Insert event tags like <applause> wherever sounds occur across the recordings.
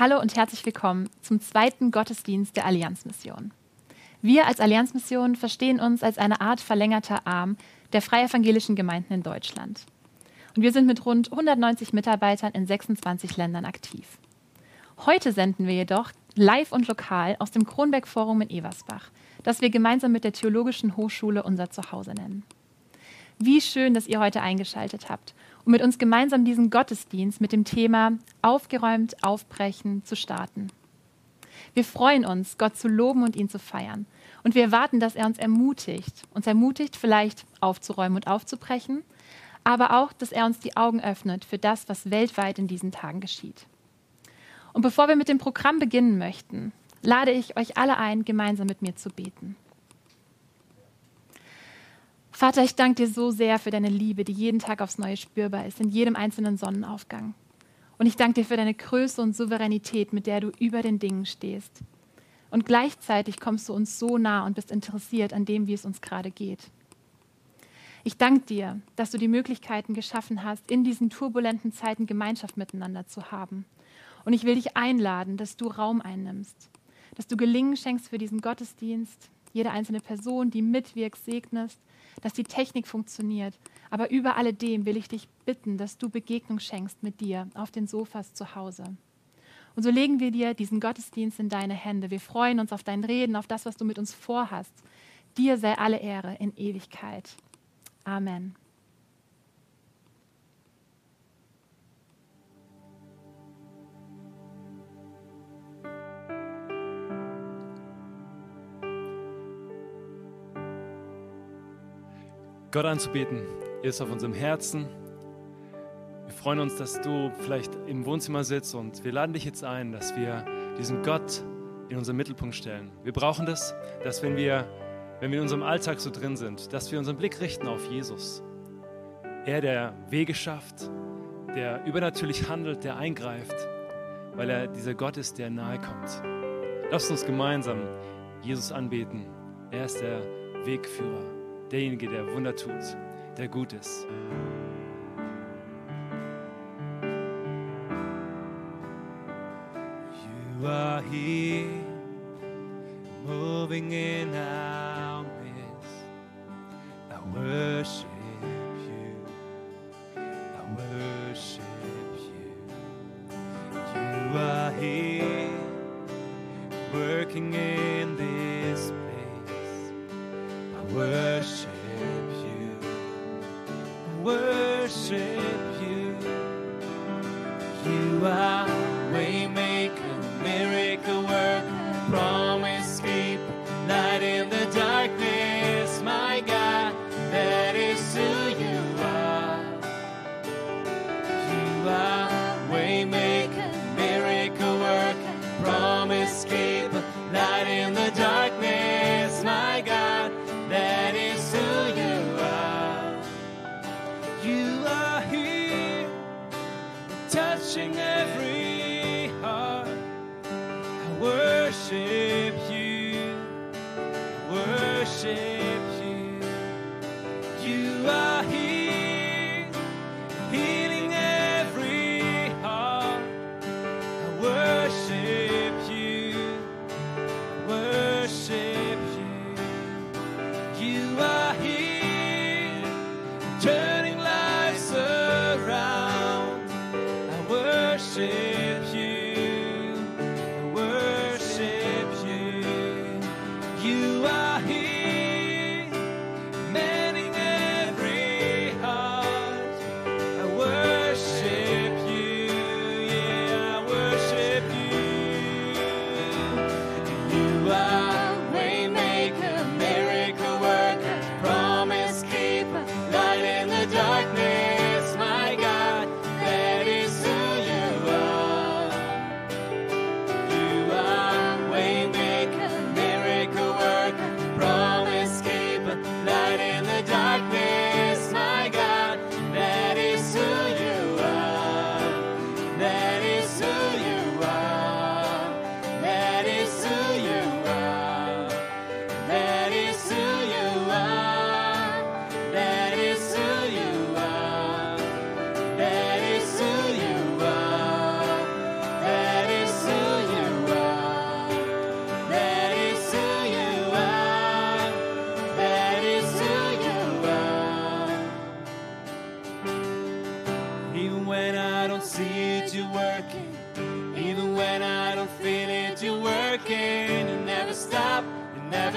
Hallo und herzlich willkommen zum zweiten Gottesdienst der Allianzmission. Wir als Allianzmission verstehen uns als eine Art verlängerter Arm der freie evangelischen Gemeinden in Deutschland. Und wir sind mit rund 190 Mitarbeitern in 26 Ländern aktiv. Heute senden wir jedoch live und lokal aus dem Kronberg Forum in Eversbach, das wir gemeinsam mit der Theologischen Hochschule unser Zuhause nennen. Wie schön, dass ihr heute eingeschaltet habt, um mit uns gemeinsam diesen Gottesdienst mit dem Thema Aufgeräumt, Aufbrechen zu starten. Wir freuen uns, Gott zu loben und ihn zu feiern. Und wir erwarten, dass er uns ermutigt. Uns ermutigt, vielleicht aufzuräumen und aufzubrechen, aber auch, dass er uns die Augen öffnet für das, was weltweit in diesen Tagen geschieht. Und bevor wir mit dem Programm beginnen möchten, lade ich euch alle ein, gemeinsam mit mir zu beten. Vater, ich danke dir so sehr für deine Liebe, die jeden Tag aufs Neue spürbar ist, in jedem einzelnen Sonnenaufgang. Und ich danke dir für deine Größe und Souveränität, mit der du über den Dingen stehst. Und gleichzeitig kommst du uns so nah und bist interessiert an dem, wie es uns gerade geht. Ich danke dir, dass du die Möglichkeiten geschaffen hast, in diesen turbulenten Zeiten Gemeinschaft miteinander zu haben. Und ich will dich einladen, dass du Raum einnimmst, dass du Gelingen schenkst für diesen Gottesdienst, jede einzelne Person, die mitwirkt, segnest, dass die Technik funktioniert. Aber über alledem will ich dich bitten, dass du Begegnung schenkst mit dir auf den Sofas zu Hause. Und so legen wir dir diesen Gottesdienst in deine Hände. Wir freuen uns auf dein Reden, auf das, was du mit uns vorhast. Dir sei alle Ehre in Ewigkeit. Amen. Gott anzubeten ist auf unserem Herzen. Wir freuen uns, dass du vielleicht im Wohnzimmer sitzt und wir laden dich jetzt ein, dass wir diesen Gott in unseren Mittelpunkt stellen. Wir brauchen das, dass wenn wir, wenn wir in unserem Alltag so drin sind, dass wir unseren Blick richten auf Jesus. Er, der Wege schafft, der übernatürlich handelt, der eingreift, weil er dieser Gott ist, der nahe kommt. Lasst uns gemeinsam Jesus anbeten. Er ist der Wegführer derjenige, der Wunder tut, der gut ist. You are here, moving in our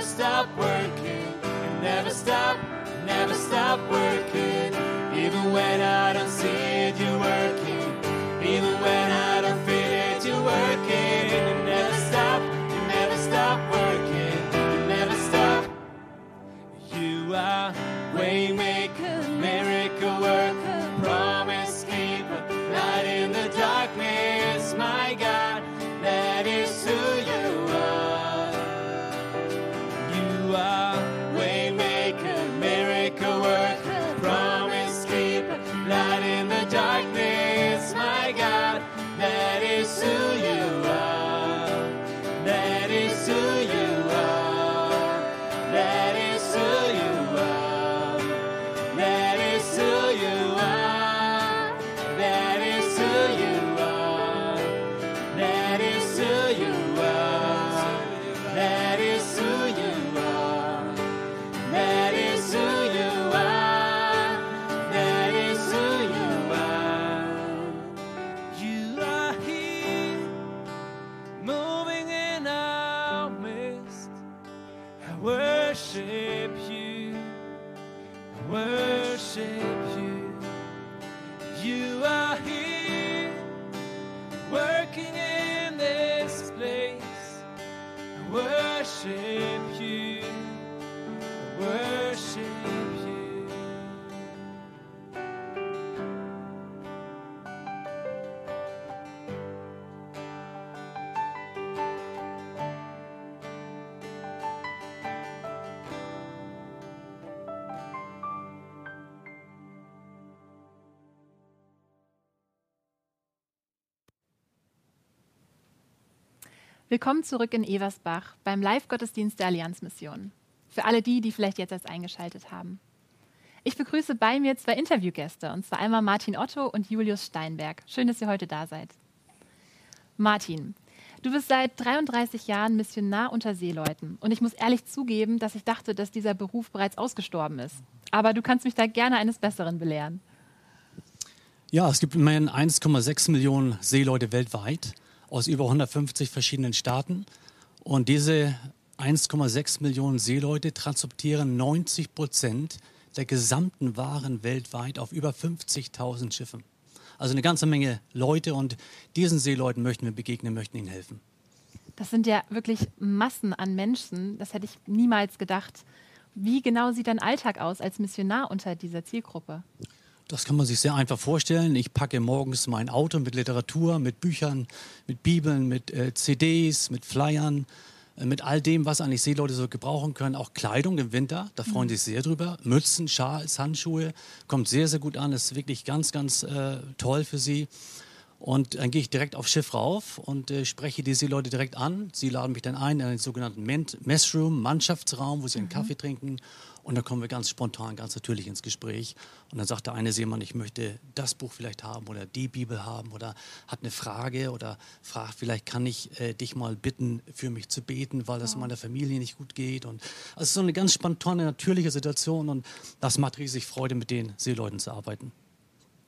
stop working. Never stop, never stop working. Willkommen zurück in Eversbach beim Live-Gottesdienst der Allianzmission. Für alle die, die vielleicht jetzt erst eingeschaltet haben. Ich begrüße bei mir zwei Interviewgäste, und zwar einmal Martin Otto und Julius Steinberg. Schön, dass ihr heute da seid. Martin, du bist seit 33 Jahren Missionar unter Seeleuten. Und ich muss ehrlich zugeben, dass ich dachte, dass dieser Beruf bereits ausgestorben ist. Aber du kannst mich da gerne eines Besseren belehren. Ja, es gibt immerhin 1,6 Millionen Seeleute weltweit aus über 150 verschiedenen Staaten. Und diese 1,6 Millionen Seeleute transportieren 90 Prozent der gesamten Waren weltweit auf über 50.000 Schiffen. Also eine ganze Menge Leute und diesen Seeleuten möchten wir begegnen, möchten ihnen helfen. Das sind ja wirklich Massen an Menschen. Das hätte ich niemals gedacht. Wie genau sieht dein Alltag aus als Missionar unter dieser Zielgruppe? Das kann man sich sehr einfach vorstellen. Ich packe morgens mein Auto mit Literatur, mit Büchern, mit Bibeln, mit äh, CDs, mit Flyern, äh, mit all dem, was eigentlich Seeleute so gebrauchen können. Auch Kleidung im Winter, da freuen sie sich sehr drüber. Mützen, Schals, Handschuhe, kommt sehr, sehr gut an. Ist wirklich ganz, ganz äh, toll für sie. Und dann gehe ich direkt aufs Schiff rauf und äh, spreche die Seeleute direkt an. Sie laden mich dann ein in einen sogenannten Men- Messroom, Mannschaftsraum, wo sie einen Kaffee trinken. Und dann kommen wir ganz spontan, ganz natürlich ins Gespräch. Und dann sagt der eine Seemann, ich möchte das Buch vielleicht haben oder die Bibel haben oder hat eine Frage oder fragt, vielleicht kann ich äh, dich mal bitten, für mich zu beten, weil das meiner Familie nicht gut geht. Und also es ist so eine ganz spontane, natürliche Situation und das macht riesig Freude, mit den Seeleuten zu arbeiten.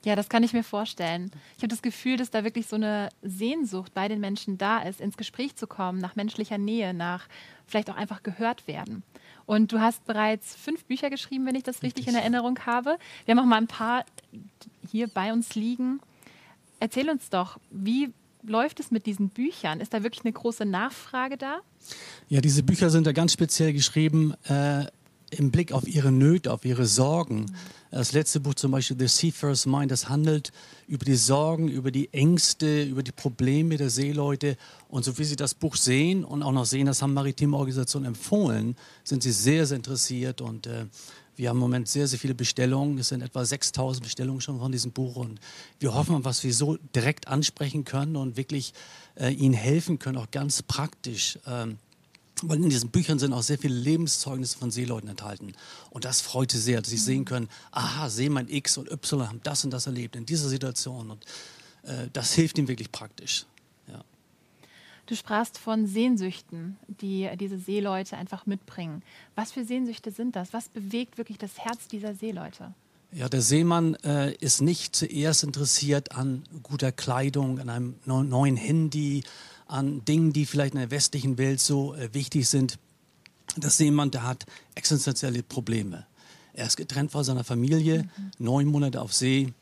Ja, das kann ich mir vorstellen. Ich habe das Gefühl, dass da wirklich so eine Sehnsucht bei den Menschen da ist, ins Gespräch zu kommen, nach menschlicher Nähe, nach vielleicht auch einfach gehört werden. Und du hast bereits fünf Bücher geschrieben, wenn ich das richtig in Erinnerung habe. Wir haben auch mal ein paar hier bei uns liegen. Erzähl uns doch, wie läuft es mit diesen Büchern? Ist da wirklich eine große Nachfrage da? Ja, diese Bücher sind da ganz speziell geschrieben äh, im Blick auf ihre Nöte, auf ihre Sorgen. Das letzte Buch zum Beispiel, The Seafarer's Mind, das handelt über die Sorgen, über die Ängste, über die Probleme der Seeleute. Und so wie Sie das Buch sehen und auch noch sehen, das haben maritime Organisationen empfohlen, sind Sie sehr, sehr interessiert und äh, wir haben im Moment sehr, sehr viele Bestellungen. Es sind etwa 6000 Bestellungen schon von diesem Buch. Und wir hoffen, was wir so direkt ansprechen können und wirklich äh, Ihnen helfen können, auch ganz praktisch. Ähm, weil in diesen Büchern sind auch sehr viele Lebenszeugnisse von Seeleuten enthalten. Und das freut sie sehr, dass sie sehen können, aha, Seemann X und Y haben das und das erlebt in dieser Situation. Und äh, das hilft ihnen wirklich praktisch. Ja. Du sprachst von Sehnsüchten, die diese Seeleute einfach mitbringen. Was für Sehnsüchte sind das? Was bewegt wirklich das Herz dieser Seeleute? Ja, der Seemann äh, ist nicht zuerst interessiert an guter Kleidung, an einem neu- neuen Handy, an Dingen, die vielleicht in der westlichen Welt so äh, wichtig sind. Der Seemann, der hat existenzielle Probleme. Er ist getrennt von seiner Familie, neun Monate auf See.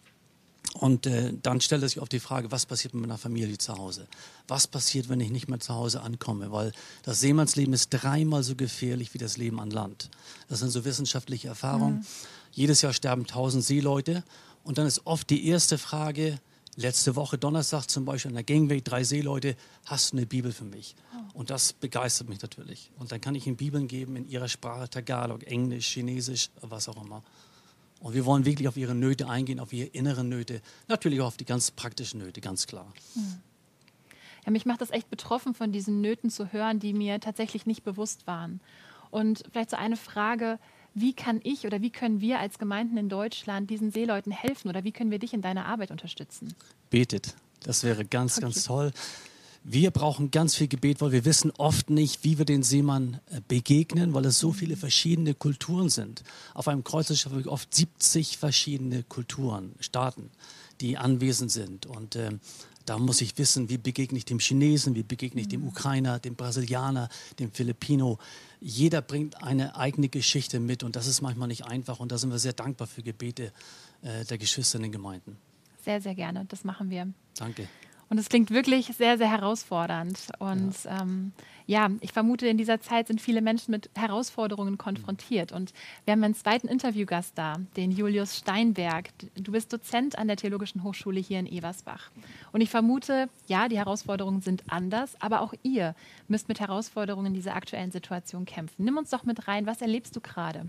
Und äh, dann stellt er sich auf die Frage, was passiert mit meiner Familie zu Hause? Was passiert, wenn ich nicht mehr zu Hause ankomme? Weil das Seemannsleben ist dreimal so gefährlich wie das Leben an Land. Das sind so wissenschaftliche Erfahrungen. Jedes Jahr sterben tausend Seeleute. Und dann ist oft die erste Frage, letzte Woche Donnerstag zum Beispiel an der Gangway, drei Seeleute, hast du eine Bibel für mich? Und das begeistert mich natürlich. Und dann kann ich ihnen Bibeln geben in ihrer Sprache, Tagalog, Englisch, Chinesisch, was auch immer. Und wir wollen wirklich auf ihre Nöte eingehen, auf ihre inneren Nöte, natürlich auch auf die ganz praktischen Nöte, ganz klar. Ja, mich macht das echt betroffen, von diesen Nöten zu hören, die mir tatsächlich nicht bewusst waren. Und vielleicht so eine Frage, wie kann ich oder wie können wir als Gemeinden in Deutschland diesen Seeleuten helfen oder wie können wir dich in deiner Arbeit unterstützen? Betet. Das wäre ganz, ganz toll. Wir brauchen ganz viel Gebet, weil wir wissen oft nicht, wie wir den Seemann äh, begegnen, weil es so viele verschiedene Kulturen sind. Auf einem Kreuzschiff habe ich oft 70 verschiedene Kulturen, Staaten, die anwesend sind. Und ähm, da muss ich wissen, wie begegne ich dem Chinesen, wie begegne ich dem Ukrainer, dem Brasilianer, dem Filipino. Jeder bringt eine eigene Geschichte mit und das ist manchmal nicht einfach. Und da sind wir sehr dankbar für Gebete äh, der Geschwister in den Gemeinden. Sehr, sehr gerne. Das machen wir. Danke. Und es klingt wirklich sehr, sehr herausfordernd. Und ja. Ähm, ja, ich vermute, in dieser Zeit sind viele Menschen mit Herausforderungen konfrontiert. Und wir haben einen zweiten Interviewgast da, den Julius Steinberg. Du bist Dozent an der Theologischen Hochschule hier in Eversbach. Und ich vermute, ja, die Herausforderungen sind anders, aber auch ihr müsst mit Herausforderungen in dieser aktuellen Situation kämpfen. Nimm uns doch mit rein, was erlebst du gerade?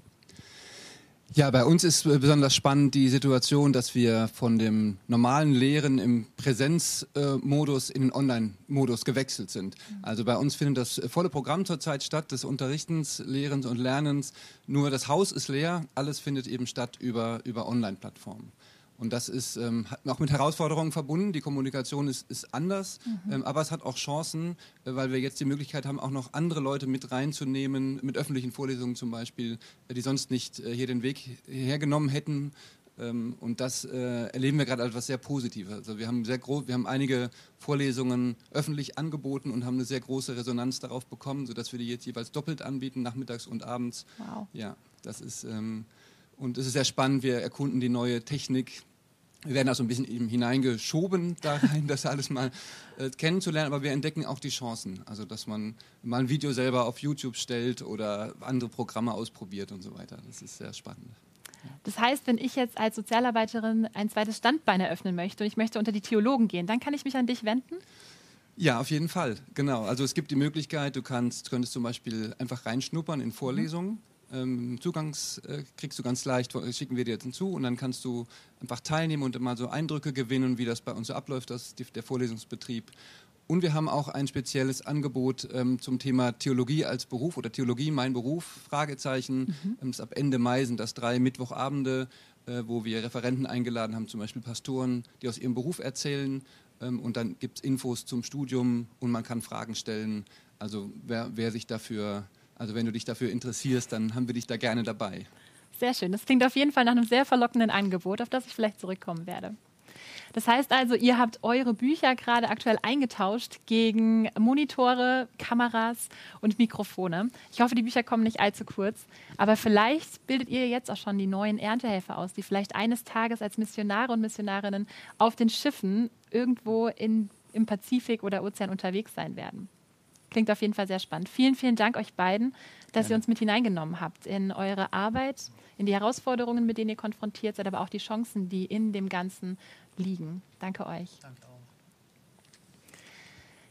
Ja, bei uns ist besonders spannend die Situation, dass wir von dem normalen Lehren im Präsenzmodus in den Online-Modus gewechselt sind. Also bei uns findet das volle Programm zurzeit statt, des Unterrichtens, Lehrens und Lernens. Nur das Haus ist leer, alles findet eben statt über, über Online-Plattformen. Und das ist ähm, auch mit Herausforderungen verbunden. Die Kommunikation ist, ist anders, mhm. ähm, aber es hat auch Chancen, äh, weil wir jetzt die Möglichkeit haben, auch noch andere Leute mit reinzunehmen, mit öffentlichen Vorlesungen zum Beispiel, äh, die sonst nicht äh, hier den Weg hergenommen hätten. Ähm, und das äh, erleben wir gerade als etwas sehr Positives. Also wir haben, sehr wir haben einige Vorlesungen öffentlich angeboten und haben eine sehr große Resonanz darauf bekommen, sodass wir die jetzt jeweils doppelt anbieten, nachmittags und abends. Wow. Ja, das ist ähm, und es ist sehr spannend, wir erkunden die neue Technik. Wir werden also ein bisschen eben hineingeschoben da rein, <laughs> das alles mal äh, kennenzulernen, aber wir entdecken auch die Chancen. Also, dass man mal ein Video selber auf YouTube stellt oder andere Programme ausprobiert und so weiter. Das ist sehr spannend. Das heißt, wenn ich jetzt als Sozialarbeiterin ein zweites Standbein eröffnen möchte und ich möchte unter die Theologen gehen, dann kann ich mich an dich wenden? Ja, auf jeden Fall, genau. Also es gibt die Möglichkeit, du kannst, könntest zum Beispiel einfach reinschnuppern in Vorlesungen. Mhm ähm, Zugangs äh, kriegst du ganz leicht, schicken wir dir jetzt hinzu und dann kannst du einfach teilnehmen und mal so Eindrücke gewinnen, wie das bei uns so abläuft, das, der Vorlesungsbetrieb. Und wir haben auch ein spezielles Angebot ähm, zum Thema Theologie als Beruf oder Theologie mein Beruf, Fragezeichen. Mhm. Ähm, ab Ende Mai sind das drei Mittwochabende, äh, wo wir Referenten eingeladen haben, zum Beispiel Pastoren, die aus ihrem Beruf erzählen. Ähm, und dann gibt es Infos zum Studium und man kann Fragen stellen. Also wer, wer sich dafür also wenn du dich dafür interessierst, dann haben wir dich da gerne dabei. Sehr schön. Das klingt auf jeden Fall nach einem sehr verlockenden Angebot, auf das ich vielleicht zurückkommen werde. Das heißt also, ihr habt eure Bücher gerade aktuell eingetauscht gegen Monitore, Kameras und Mikrofone. Ich hoffe, die Bücher kommen nicht allzu kurz, aber vielleicht bildet ihr jetzt auch schon die neuen Erntehelfer aus, die vielleicht eines Tages als Missionare und Missionarinnen auf den Schiffen irgendwo in, im Pazifik oder Ozean unterwegs sein werden. Klingt auf jeden Fall sehr spannend. Vielen, vielen Dank euch beiden, dass ihr uns mit hineingenommen habt in eure Arbeit, in die Herausforderungen, mit denen ihr konfrontiert seid, aber auch die Chancen, die in dem Ganzen liegen. Danke euch. Danke auch.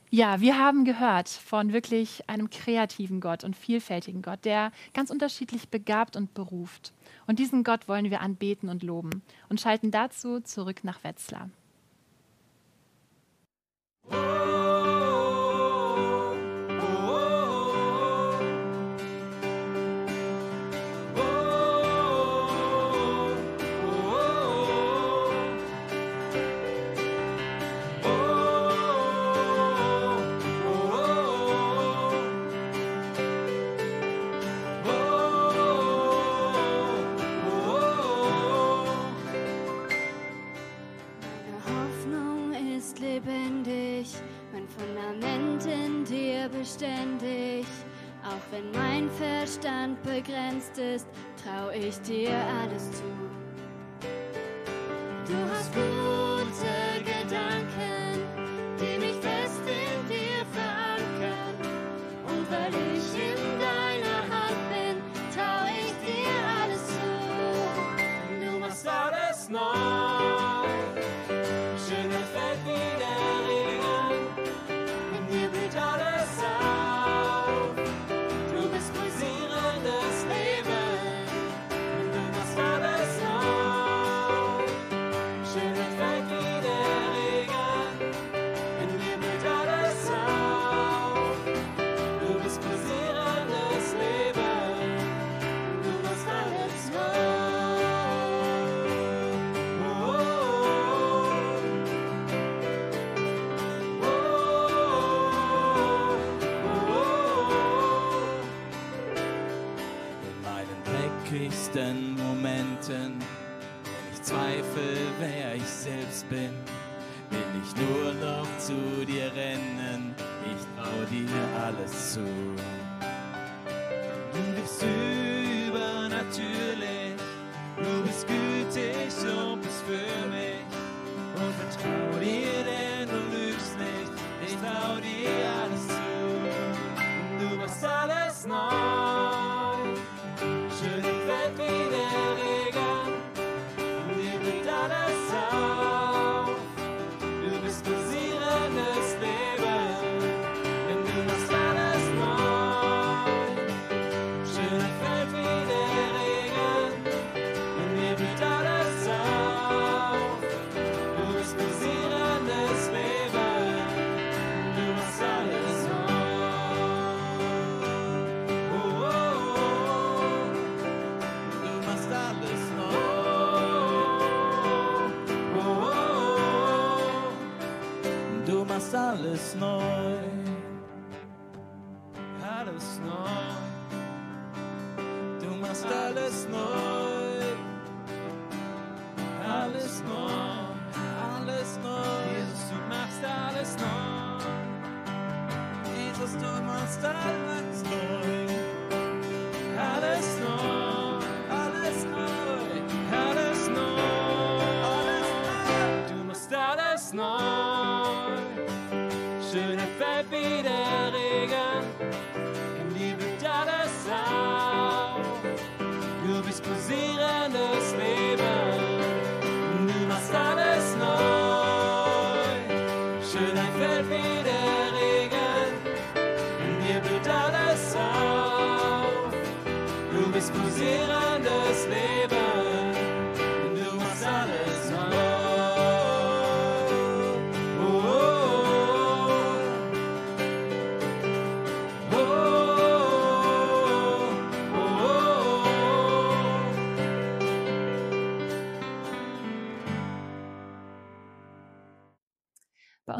Ja, wir haben gehört von wirklich einem kreativen Gott und vielfältigen Gott, der ganz unterschiedlich begabt und beruft. Und diesen Gott wollen wir anbeten und loben und schalten dazu zurück nach Wetzlar. Trau dreckigsten Momenten, wenn ich zweifle, wer ich selbst bin, will ich nur noch zu dir rennen. Ich trau dir alles zu. Du machst alles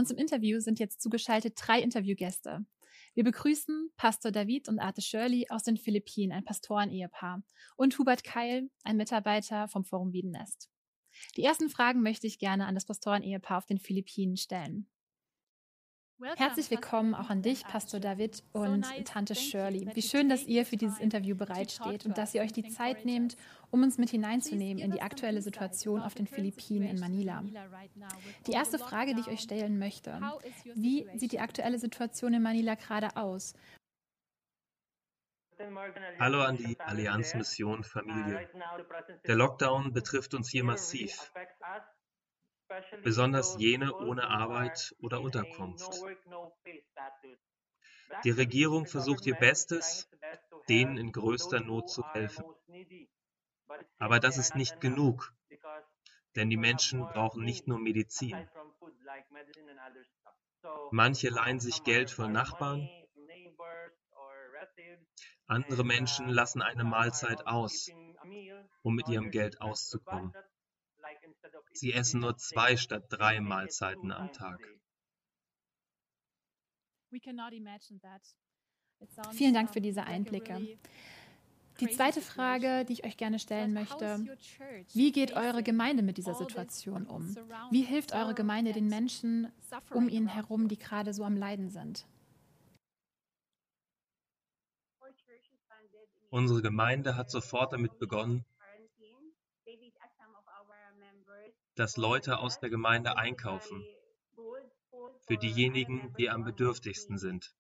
uns im Interview sind jetzt zugeschaltet drei Interviewgäste. Wir begrüßen Pastor David und Arte Shirley aus den Philippinen, ein Pastorenehepaar, und Hubert Keil, ein Mitarbeiter vom Forum Wiedenest. Die ersten Fragen möchte ich gerne an das Pastorenehepaar auf den Philippinen stellen. Herzlich willkommen auch an dich, Pastor David und Tante Shirley. Wie schön, dass ihr für dieses Interview bereitsteht und dass ihr euch die Zeit nehmt, um uns mit hineinzunehmen in die aktuelle Situation auf den Philippinen in Manila. Die erste Frage, die ich euch stellen möchte, wie sieht die aktuelle Situation in Manila gerade aus? Hallo an die Allianz Mission Familie. Der Lockdown betrifft uns hier massiv, besonders jene ohne Arbeit oder Unterkunft. Die Regierung versucht ihr Bestes, denen in größter Not zu helfen. Aber das ist nicht genug, denn die Menschen brauchen nicht nur Medizin. Manche leihen sich Geld von Nachbarn, andere Menschen lassen eine Mahlzeit aus, um mit ihrem Geld auszukommen. Sie essen nur zwei statt drei Mahlzeiten am Tag. Vielen Dank für diese Einblicke. Die zweite Frage, die ich euch gerne stellen möchte, wie geht eure Gemeinde mit dieser Situation um? Wie hilft eure Gemeinde den Menschen um ihn herum, die gerade so am Leiden sind? Unsere Gemeinde hat sofort damit begonnen, dass Leute aus der Gemeinde einkaufen für diejenigen, die am bedürftigsten sind.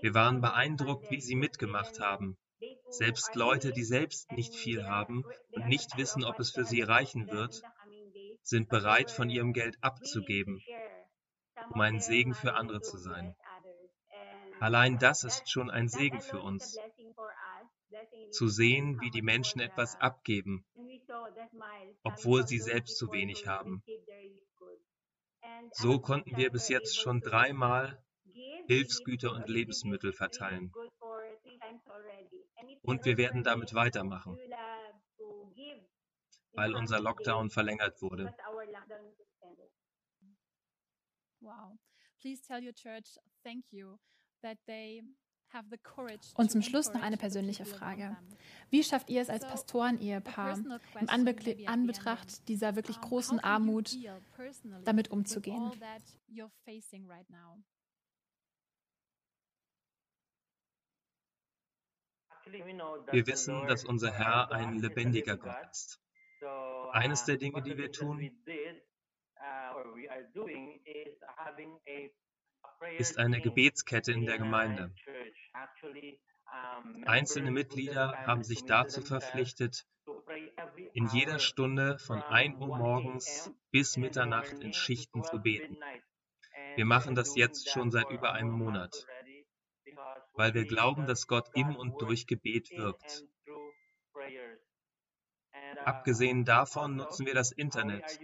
Wir waren beeindruckt, wie sie mitgemacht haben. Selbst Leute, die selbst nicht viel haben und nicht wissen, ob es für sie reichen wird, sind bereit, von ihrem Geld abzugeben, um ein Segen für andere zu sein. Allein das ist schon ein Segen für uns, zu sehen, wie die Menschen etwas abgeben, obwohl sie selbst zu wenig haben. So konnten wir bis jetzt schon dreimal Hilfsgüter und Lebensmittel verteilen. Und wir werden damit weitermachen, weil unser Lockdown verlängert wurde. Wow. Please tell your church thank you that they. Und zum Schluss noch eine persönliche Frage. Wie schafft ihr es als Pastoren-Ehepaar im Anbe Anbetracht dieser wirklich großen Armut damit umzugehen? Wir wissen, dass unser Herr ein lebendiger Gott ist. Eines der Dinge, die wir tun, ist eine Gebetskette in der Gemeinde. Einzelne Mitglieder haben sich dazu verpflichtet, in jeder Stunde von 1 Uhr morgens bis Mitternacht in Schichten zu beten. Wir machen das jetzt schon seit über einem Monat, weil wir glauben, dass Gott im und durch Gebet wirkt. Abgesehen davon nutzen wir das Internet,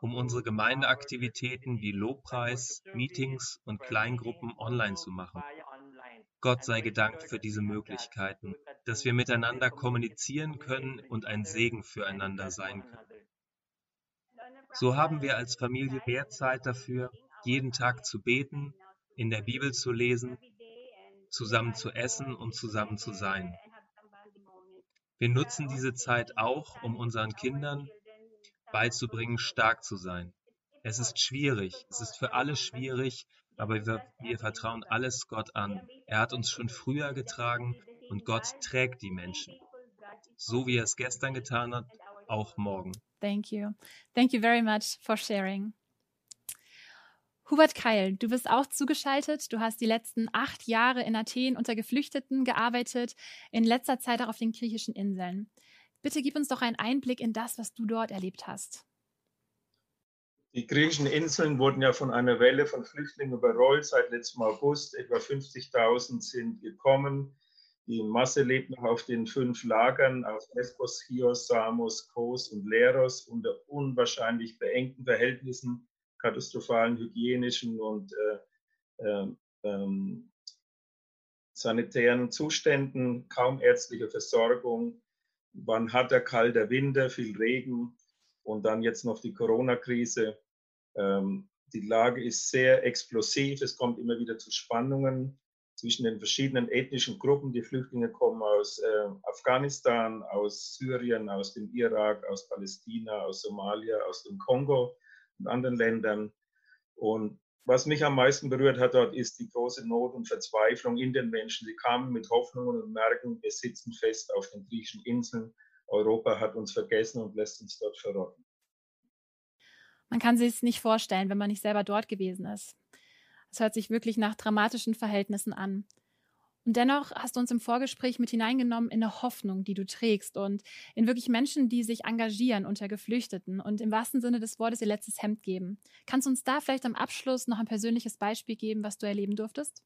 um unsere Gemeindeaktivitäten wie Lobpreis, Meetings und Kleingruppen online zu machen. Gott sei gedankt für diese Möglichkeiten, dass wir miteinander kommunizieren können und ein Segen füreinander sein können. So haben wir als Familie mehr Zeit dafür, jeden Tag zu beten, in der Bibel zu lesen, zusammen zu essen und zusammen zu sein. Wir nutzen diese Zeit auch, um unseren Kindern beizubringen, stark zu sein. Es ist schwierig, es ist für alle schwierig, aber wir, wir, vertrauen alles Gott an. Er hat uns schon früher getragen und Gott trägt die Menschen. So wie er es gestern getan hat, auch morgen. Thank you. Thank you very much for sharing. Hubert Keil, du bist auch zugeschaltet. Du hast die letzten acht Jahre in Athen unter Geflüchteten gearbeitet, in letzter Zeit auch auf den griechischen Inseln. Bitte gib uns doch einen Einblick in das, was du dort erlebt hast. Die griechischen Inseln wurden ja von einer Welle von Flüchtlingen überrollt seit letztem August. Etwa 50.000 sind gekommen. Die Masse lebt noch auf den fünf Lagern auf Lesbos, Chios, Samos, Kos und Leros unter unwahrscheinlich beengten Verhältnissen katastrophalen hygienischen und äh, äh, ähm, sanitären Zuständen, kaum ärztliche Versorgung, war ein harter, kalter Winter, viel Regen und dann jetzt noch die Corona-Krise. Ähm, die Lage ist sehr explosiv, es kommt immer wieder zu Spannungen zwischen den verschiedenen ethnischen Gruppen. Die Flüchtlinge kommen aus äh, Afghanistan, aus Syrien, aus dem Irak, aus Palästina, aus Somalia, aus dem Kongo und anderen Ländern. Und was mich am meisten berührt hat dort, ist die große Not und Verzweiflung in den Menschen. Sie kamen mit Hoffnungen und merken, wir sitzen fest auf den griechischen Inseln. Europa hat uns vergessen und lässt uns dort verrotten. Man kann sich es nicht vorstellen, wenn man nicht selber dort gewesen ist. Es hört sich wirklich nach dramatischen Verhältnissen an. Und dennoch hast du uns im Vorgespräch mit hineingenommen in eine Hoffnung, die du trägst und in wirklich Menschen, die sich engagieren unter Geflüchteten und im wahrsten Sinne des Wortes ihr letztes Hemd geben. Kannst du uns da vielleicht am Abschluss noch ein persönliches Beispiel geben, was du erleben durftest?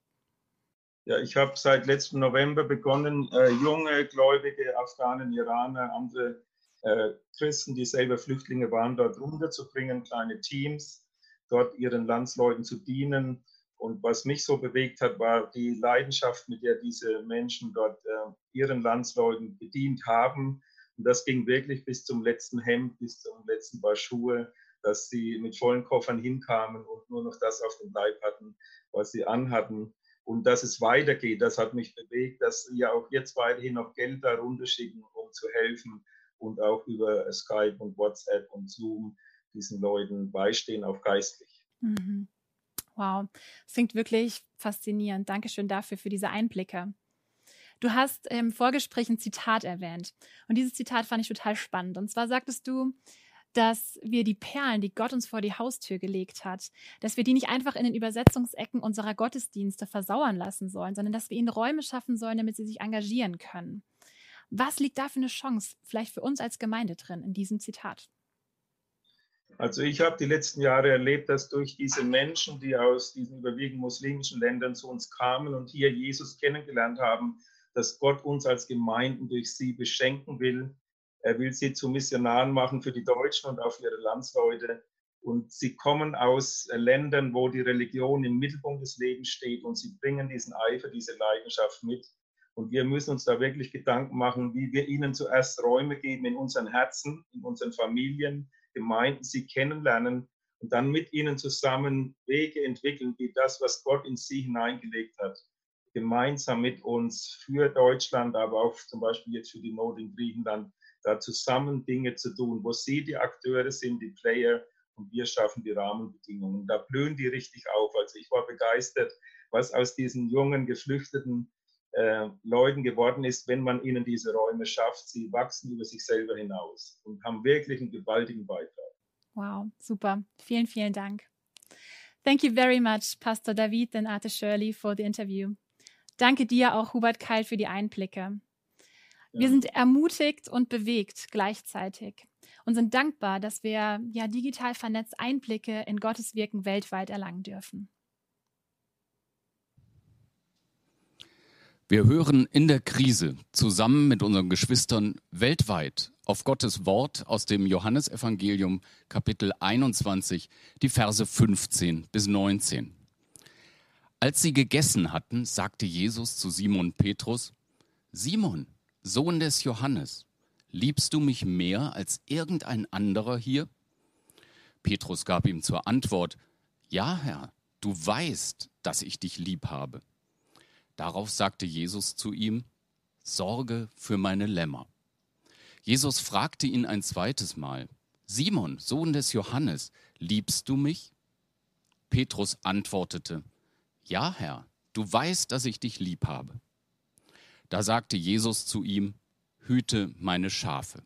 Ja, ich habe seit letztem November begonnen, äh, junge, gläubige Afghanen, Iraner, andere äh, Christen, die selber Flüchtlinge waren, dort runterzubringen, kleine Teams, dort ihren Landsleuten zu dienen und was mich so bewegt hat, war die Leidenschaft, mit der diese Menschen dort äh, ihren Landsleuten bedient haben. Und das ging wirklich bis zum letzten Hemd, bis zum letzten Paar Schuhe, dass sie mit vollen Koffern hinkamen und nur noch das auf dem Leib hatten, was sie anhatten. und dass es weitergeht. Das hat mich bewegt, dass wir auch jetzt weiterhin noch Geld darunter schicken, um zu helfen und auch über Skype und WhatsApp und Zoom diesen Leuten beistehen, auch geistlich. Mhm. Wow, das klingt wirklich faszinierend. Dankeschön dafür, für diese Einblicke. Du hast im Vorgespräch ein Zitat erwähnt. Und dieses Zitat fand ich total spannend. Und zwar sagtest du, dass wir die Perlen, die Gott uns vor die Haustür gelegt hat, dass wir die nicht einfach in den Übersetzungsecken unserer Gottesdienste versauern lassen sollen, sondern dass wir ihnen Räume schaffen sollen, damit sie sich engagieren können. Was liegt da für eine Chance, vielleicht für uns als Gemeinde drin, in diesem Zitat? Also ich habe die letzten Jahre erlebt, dass durch diese Menschen, die aus diesen überwiegend muslimischen Ländern zu uns kamen und hier Jesus kennengelernt haben, dass Gott uns als Gemeinden durch sie beschenken will. Er will sie zu Missionaren machen für die Deutschen und auch für ihre Landsleute. Und sie kommen aus Ländern, wo die Religion im Mittelpunkt des Lebens steht und sie bringen diesen Eifer, diese Leidenschaft mit. Und wir müssen uns da wirklich Gedanken machen, wie wir ihnen zuerst Räume geben in unseren Herzen, in unseren Familien, Gemeinden, sie kennenlernen und dann mit ihnen zusammen Wege entwickeln, wie das, was Gott in sie hineingelegt hat, gemeinsam mit uns für Deutschland, aber auch zum Beispiel jetzt für die Not in Griechenland, da zusammen Dinge zu tun, wo sie die Akteure sind, die Player und wir schaffen die Rahmenbedingungen. Da blühen die richtig auf. Also ich war begeistert, was aus diesen jungen, geflüchteten äh, Leuten geworden ist, wenn man ihnen diese Räume schafft. Sie wachsen über sich selber hinaus und haben wirklich einen gewaltigen Beitrag. Wow, super. Vielen, vielen Dank. Thank you very much, Pastor David and Arte Shirley, for the interview. Danke dir auch, Hubert Keil, für die Einblicke. Wir sind ermutigt und bewegt gleichzeitig und sind dankbar, dass wir ja digital vernetzt Einblicke in Gottes Wirken weltweit erlangen dürfen. Wir hören in der Krise zusammen mit unseren Geschwistern weltweit auf Gottes Wort aus dem Johannesevangelium Kapitel 21, die Verse 15 bis 19. Als sie gegessen hatten, sagte Jesus zu Simon Petrus, Simon, Sohn des Johannes, liebst du mich mehr als irgendein anderer hier? Petrus gab ihm zur Antwort, Ja, Herr, du weißt, dass ich dich lieb habe. Darauf sagte Jesus zu ihm, Sorge für meine Lämmer. Jesus fragte ihn ein zweites Mal, Simon, Sohn des Johannes, liebst du mich? Petrus antwortete, Ja, Herr, du weißt, dass ich dich lieb habe. Da sagte Jesus zu ihm, Hüte meine Schafe.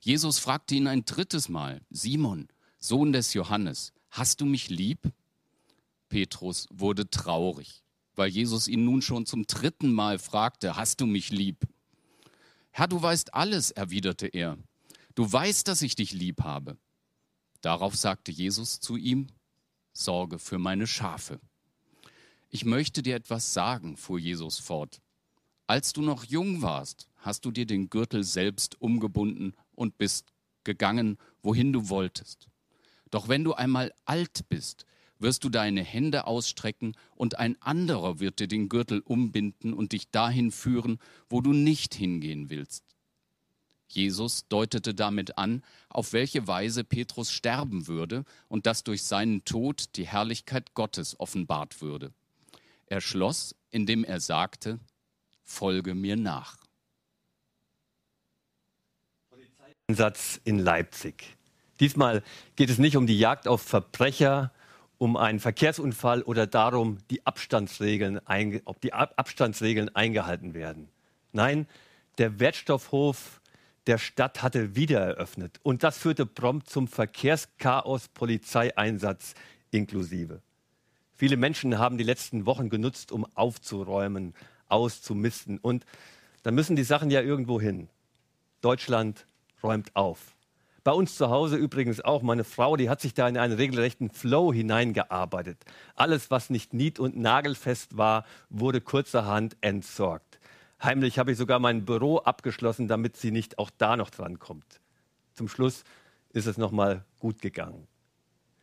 Jesus fragte ihn ein drittes Mal, Simon, Sohn des Johannes, hast du mich lieb? Petrus wurde traurig weil Jesus ihn nun schon zum dritten Mal fragte, hast du mich lieb? Herr, du weißt alles, erwiderte er. Du weißt, dass ich dich lieb habe. Darauf sagte Jesus zu ihm, Sorge für meine Schafe. Ich möchte dir etwas sagen, fuhr Jesus fort. Als du noch jung warst, hast du dir den Gürtel selbst umgebunden und bist gegangen, wohin du wolltest. Doch wenn du einmal alt bist, wirst du deine Hände ausstrecken und ein anderer wird dir den Gürtel umbinden und dich dahin führen, wo du nicht hingehen willst. Jesus deutete damit an, auf welche Weise Petrus sterben würde und dass durch seinen Tod die Herrlichkeit Gottes offenbart würde. Er schloss, indem er sagte, Folge mir nach. Einsatz in Leipzig. Diesmal geht es nicht um die Jagd auf Verbrecher, um einen Verkehrsunfall oder darum, die Abstandsregeln, ob die Abstandsregeln eingehalten werden. Nein, der Wertstoffhof der Stadt hatte wieder eröffnet und das führte prompt zum Verkehrschaos, Polizeieinsatz inklusive. Viele Menschen haben die letzten Wochen genutzt, um aufzuräumen, auszumisten und da müssen die Sachen ja irgendwo hin. Deutschland räumt auf. Bei uns zu Hause übrigens auch. Meine Frau, die hat sich da in einen regelrechten Flow hineingearbeitet. Alles, was nicht nied- und nagelfest war, wurde kurzerhand entsorgt. Heimlich habe ich sogar mein Büro abgeschlossen, damit sie nicht auch da noch dran kommt. Zum Schluss ist es nochmal gut gegangen.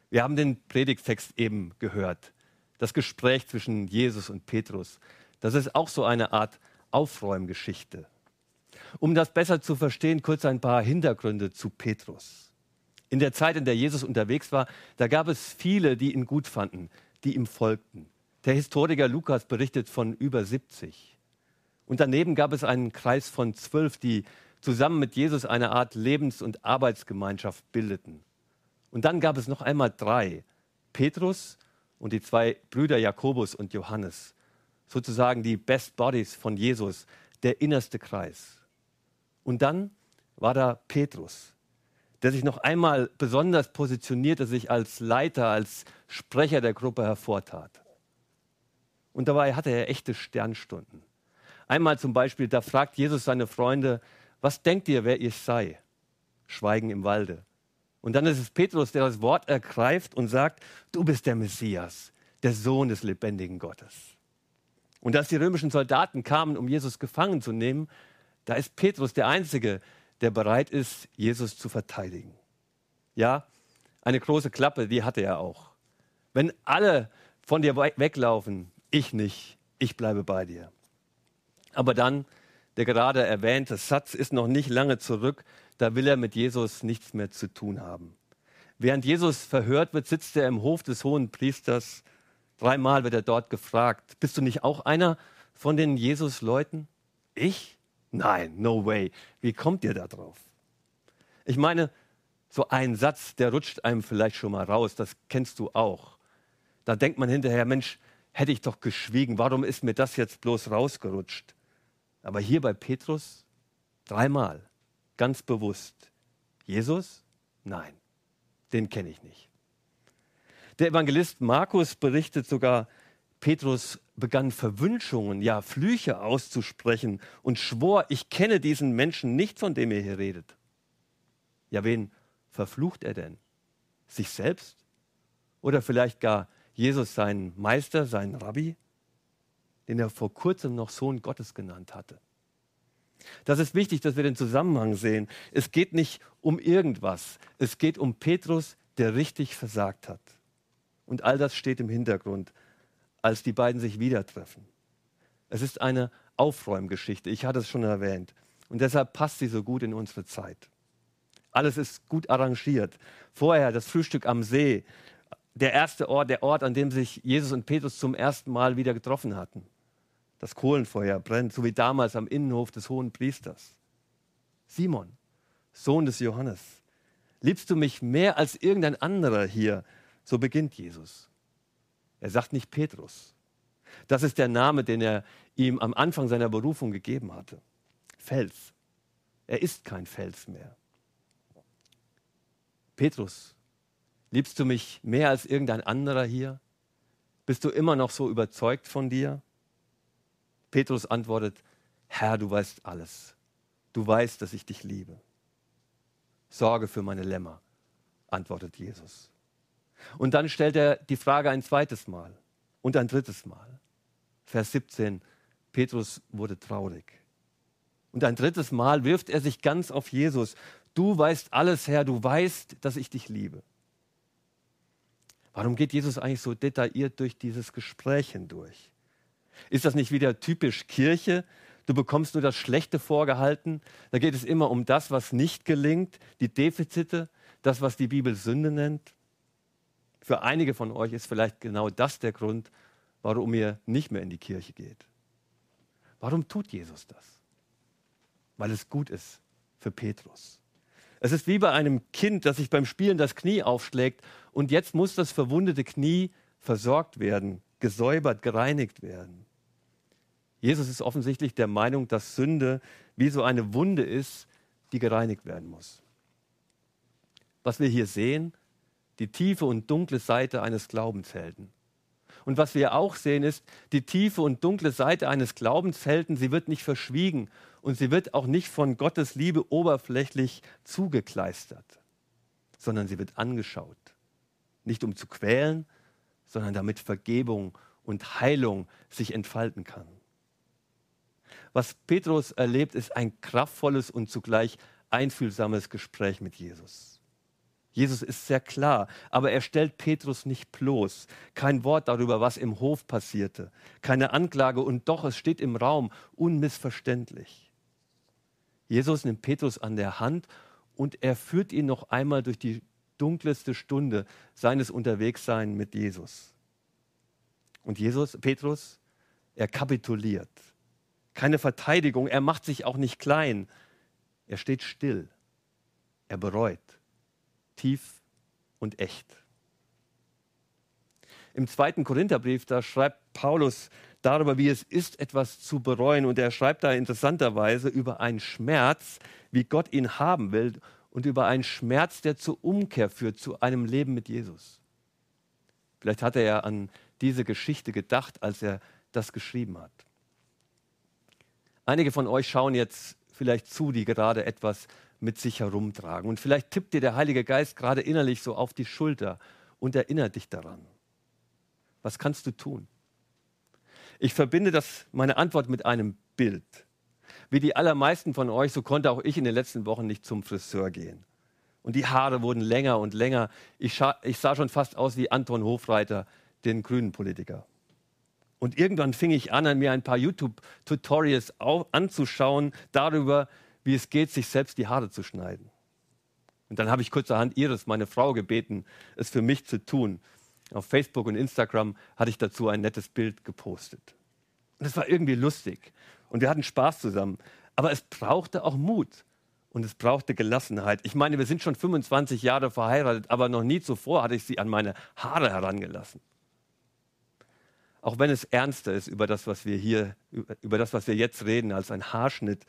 Wir haben den Predigtext eben gehört. Das Gespräch zwischen Jesus und Petrus. Das ist auch so eine Art Aufräumgeschichte. Um das besser zu verstehen, kurz ein paar Hintergründe zu Petrus. In der Zeit, in der Jesus unterwegs war, da gab es viele, die ihn gut fanden, die ihm folgten. Der Historiker Lukas berichtet von über 70. Und daneben gab es einen Kreis von zwölf, die zusammen mit Jesus eine Art Lebens- und Arbeitsgemeinschaft bildeten. Und dann gab es noch einmal drei, Petrus und die zwei Brüder Jakobus und Johannes, sozusagen die Best Bodies von Jesus, der innerste Kreis. Und dann war da Petrus, der sich noch einmal besonders positionierte, sich als Leiter, als Sprecher der Gruppe hervortat. Und dabei hatte er echte Sternstunden. Einmal zum Beispiel, da fragt Jesus seine Freunde, was denkt ihr, wer ich sei? Schweigen im Walde. Und dann ist es Petrus, der das Wort ergreift und sagt, du bist der Messias, der Sohn des lebendigen Gottes. Und als die römischen Soldaten kamen, um Jesus gefangen zu nehmen, da ist Petrus der Einzige, der bereit ist, Jesus zu verteidigen. Ja, eine große Klappe, die hatte er auch. Wenn alle von dir weglaufen, ich nicht, ich bleibe bei dir. Aber dann, der gerade erwähnte Satz ist noch nicht lange zurück, da will er mit Jesus nichts mehr zu tun haben. Während Jesus verhört wird, sitzt er im Hof des hohen Priesters. Dreimal wird er dort gefragt, bist du nicht auch einer von den Jesus-Leuten? Ich? Nein, no way. Wie kommt ihr da drauf? Ich meine, so ein Satz, der rutscht einem vielleicht schon mal raus, das kennst du auch. Da denkt man hinterher, Mensch, hätte ich doch geschwiegen, warum ist mir das jetzt bloß rausgerutscht? Aber hier bei Petrus dreimal, ganz bewusst. Jesus? Nein, den kenne ich nicht. Der Evangelist Markus berichtet sogar, Petrus begann Verwünschungen, ja Flüche auszusprechen und schwor, ich kenne diesen Menschen nicht, von dem ihr hier redet. Ja, wen verflucht er denn? Sich selbst? Oder vielleicht gar Jesus, seinen Meister, seinen Rabbi, den er vor kurzem noch Sohn Gottes genannt hatte? Das ist wichtig, dass wir den Zusammenhang sehen. Es geht nicht um irgendwas. Es geht um Petrus, der richtig versagt hat. Und all das steht im Hintergrund, als die beiden sich wieder treffen. Es ist eine Aufräumgeschichte, ich hatte es schon erwähnt. Und deshalb passt sie so gut in unsere Zeit. Alles ist gut arrangiert. Vorher das Frühstück am See, der erste Ort, der Ort, an dem sich Jesus und Petrus zum ersten Mal wieder getroffen hatten. Das Kohlenfeuer brennt, so wie damals am Innenhof des hohen Priesters. Simon, Sohn des Johannes, liebst du mich mehr als irgendein anderer hier? So beginnt Jesus. Er sagt nicht Petrus. Das ist der Name, den er ihm am Anfang seiner Berufung gegeben hatte. Fels. Er ist kein Fels mehr. Petrus, liebst du mich mehr als irgendein anderer hier? Bist du immer noch so überzeugt von dir? Petrus antwortet, Herr, du weißt alles. Du weißt, dass ich dich liebe. Sorge für meine Lämmer, antwortet Jesus. Und dann stellt er die Frage ein zweites Mal und ein drittes Mal. Vers 17, Petrus wurde traurig. Und ein drittes Mal wirft er sich ganz auf Jesus. Du weißt alles, Herr, du weißt, dass ich dich liebe. Warum geht Jesus eigentlich so detailliert durch dieses Gespräch hindurch? Ist das nicht wieder typisch Kirche? Du bekommst nur das Schlechte vorgehalten. Da geht es immer um das, was nicht gelingt, die Defizite, das, was die Bibel Sünde nennt. Für einige von euch ist vielleicht genau das der Grund, warum ihr nicht mehr in die Kirche geht. Warum tut Jesus das? Weil es gut ist für Petrus. Es ist wie bei einem Kind, das sich beim Spielen das Knie aufschlägt und jetzt muss das verwundete Knie versorgt werden, gesäubert, gereinigt werden. Jesus ist offensichtlich der Meinung, dass Sünde wie so eine Wunde ist, die gereinigt werden muss. Was wir hier sehen, die tiefe und dunkle Seite eines Glaubenshelden. Und was wir auch sehen, ist, die tiefe und dunkle Seite eines Glaubenshelden, sie wird nicht verschwiegen und sie wird auch nicht von Gottes Liebe oberflächlich zugekleistert, sondern sie wird angeschaut. Nicht um zu quälen, sondern damit Vergebung und Heilung sich entfalten kann. Was Petrus erlebt, ist ein kraftvolles und zugleich einfühlsames Gespräch mit Jesus. Jesus ist sehr klar, aber er stellt Petrus nicht bloß. Kein Wort darüber, was im Hof passierte. Keine Anklage und doch, es steht im Raum, unmissverständlich. Jesus nimmt Petrus an der Hand und er führt ihn noch einmal durch die dunkelste Stunde seines Unterwegsseins mit Jesus. Und Jesus, Petrus, er kapituliert. Keine Verteidigung, er macht sich auch nicht klein. Er steht still. Er bereut. Tief und echt. Im zweiten Korintherbrief, da schreibt Paulus darüber, wie es ist, etwas zu bereuen. Und er schreibt da interessanterweise über einen Schmerz, wie Gott ihn haben will, und über einen Schmerz, der zur Umkehr führt, zu einem Leben mit Jesus. Vielleicht hat er ja an diese Geschichte gedacht, als er das geschrieben hat. Einige von euch schauen jetzt vielleicht zu, die gerade etwas mit sich herumtragen. Und vielleicht tippt dir der Heilige Geist gerade innerlich so auf die Schulter und erinnert dich daran. Was kannst du tun? Ich verbinde das, meine Antwort mit einem Bild. Wie die allermeisten von euch, so konnte auch ich in den letzten Wochen nicht zum Friseur gehen. Und die Haare wurden länger und länger. Ich, ich sah schon fast aus wie Anton Hofreiter, den grünen Politiker. Und irgendwann fing ich an, an mir ein paar YouTube-Tutorials anzuschauen darüber, wie es geht, sich selbst die Haare zu schneiden. Und dann habe ich kurzerhand Iris, meine Frau, gebeten, es für mich zu tun. Auf Facebook und Instagram hatte ich dazu ein nettes Bild gepostet. Und es war irgendwie lustig. Und wir hatten Spaß zusammen. Aber es brauchte auch Mut. Und es brauchte Gelassenheit. Ich meine, wir sind schon 25 Jahre verheiratet, aber noch nie zuvor hatte ich sie an meine Haare herangelassen. Auch wenn es ernster ist über das, was wir hier, über das, was wir jetzt reden, als ein Haarschnitt.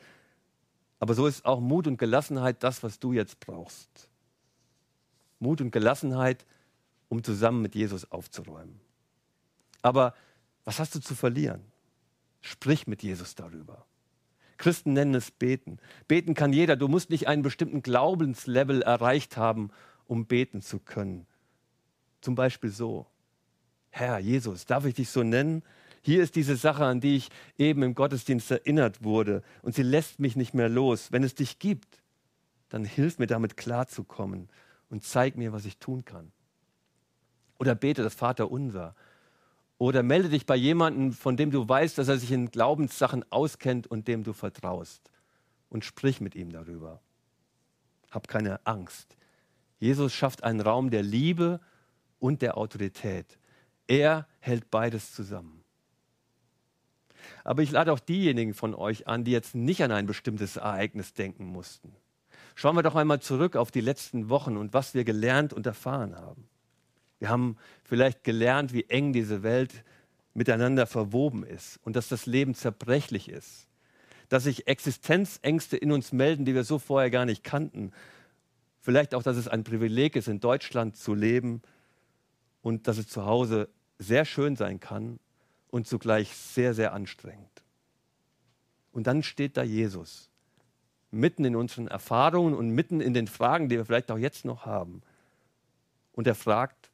Aber so ist auch Mut und Gelassenheit das, was du jetzt brauchst. Mut und Gelassenheit, um zusammen mit Jesus aufzuräumen. Aber was hast du zu verlieren? Sprich mit Jesus darüber. Christen nennen es Beten. Beten kann jeder. Du musst nicht einen bestimmten Glaubenslevel erreicht haben, um beten zu können. Zum Beispiel so. Herr Jesus, darf ich dich so nennen? Hier ist diese Sache, an die ich eben im Gottesdienst erinnert wurde und sie lässt mich nicht mehr los. Wenn es dich gibt, dann hilf mir damit klarzukommen und zeig mir, was ich tun kann. Oder bete das Vater unser. Oder melde dich bei jemandem, von dem du weißt, dass er sich in Glaubenssachen auskennt und dem du vertraust. Und sprich mit ihm darüber. Hab keine Angst. Jesus schafft einen Raum der Liebe und der Autorität. Er hält beides zusammen. Aber ich lade auch diejenigen von euch an, die jetzt nicht an ein bestimmtes Ereignis denken mussten. Schauen wir doch einmal zurück auf die letzten Wochen und was wir gelernt und erfahren haben. Wir haben vielleicht gelernt, wie eng diese Welt miteinander verwoben ist und dass das Leben zerbrechlich ist. Dass sich Existenzängste in uns melden, die wir so vorher gar nicht kannten. Vielleicht auch, dass es ein Privileg ist, in Deutschland zu leben und dass es zu Hause sehr schön sein kann und zugleich sehr, sehr anstrengend. Und dann steht da Jesus, mitten in unseren Erfahrungen und mitten in den Fragen, die wir vielleicht auch jetzt noch haben. Und er fragt,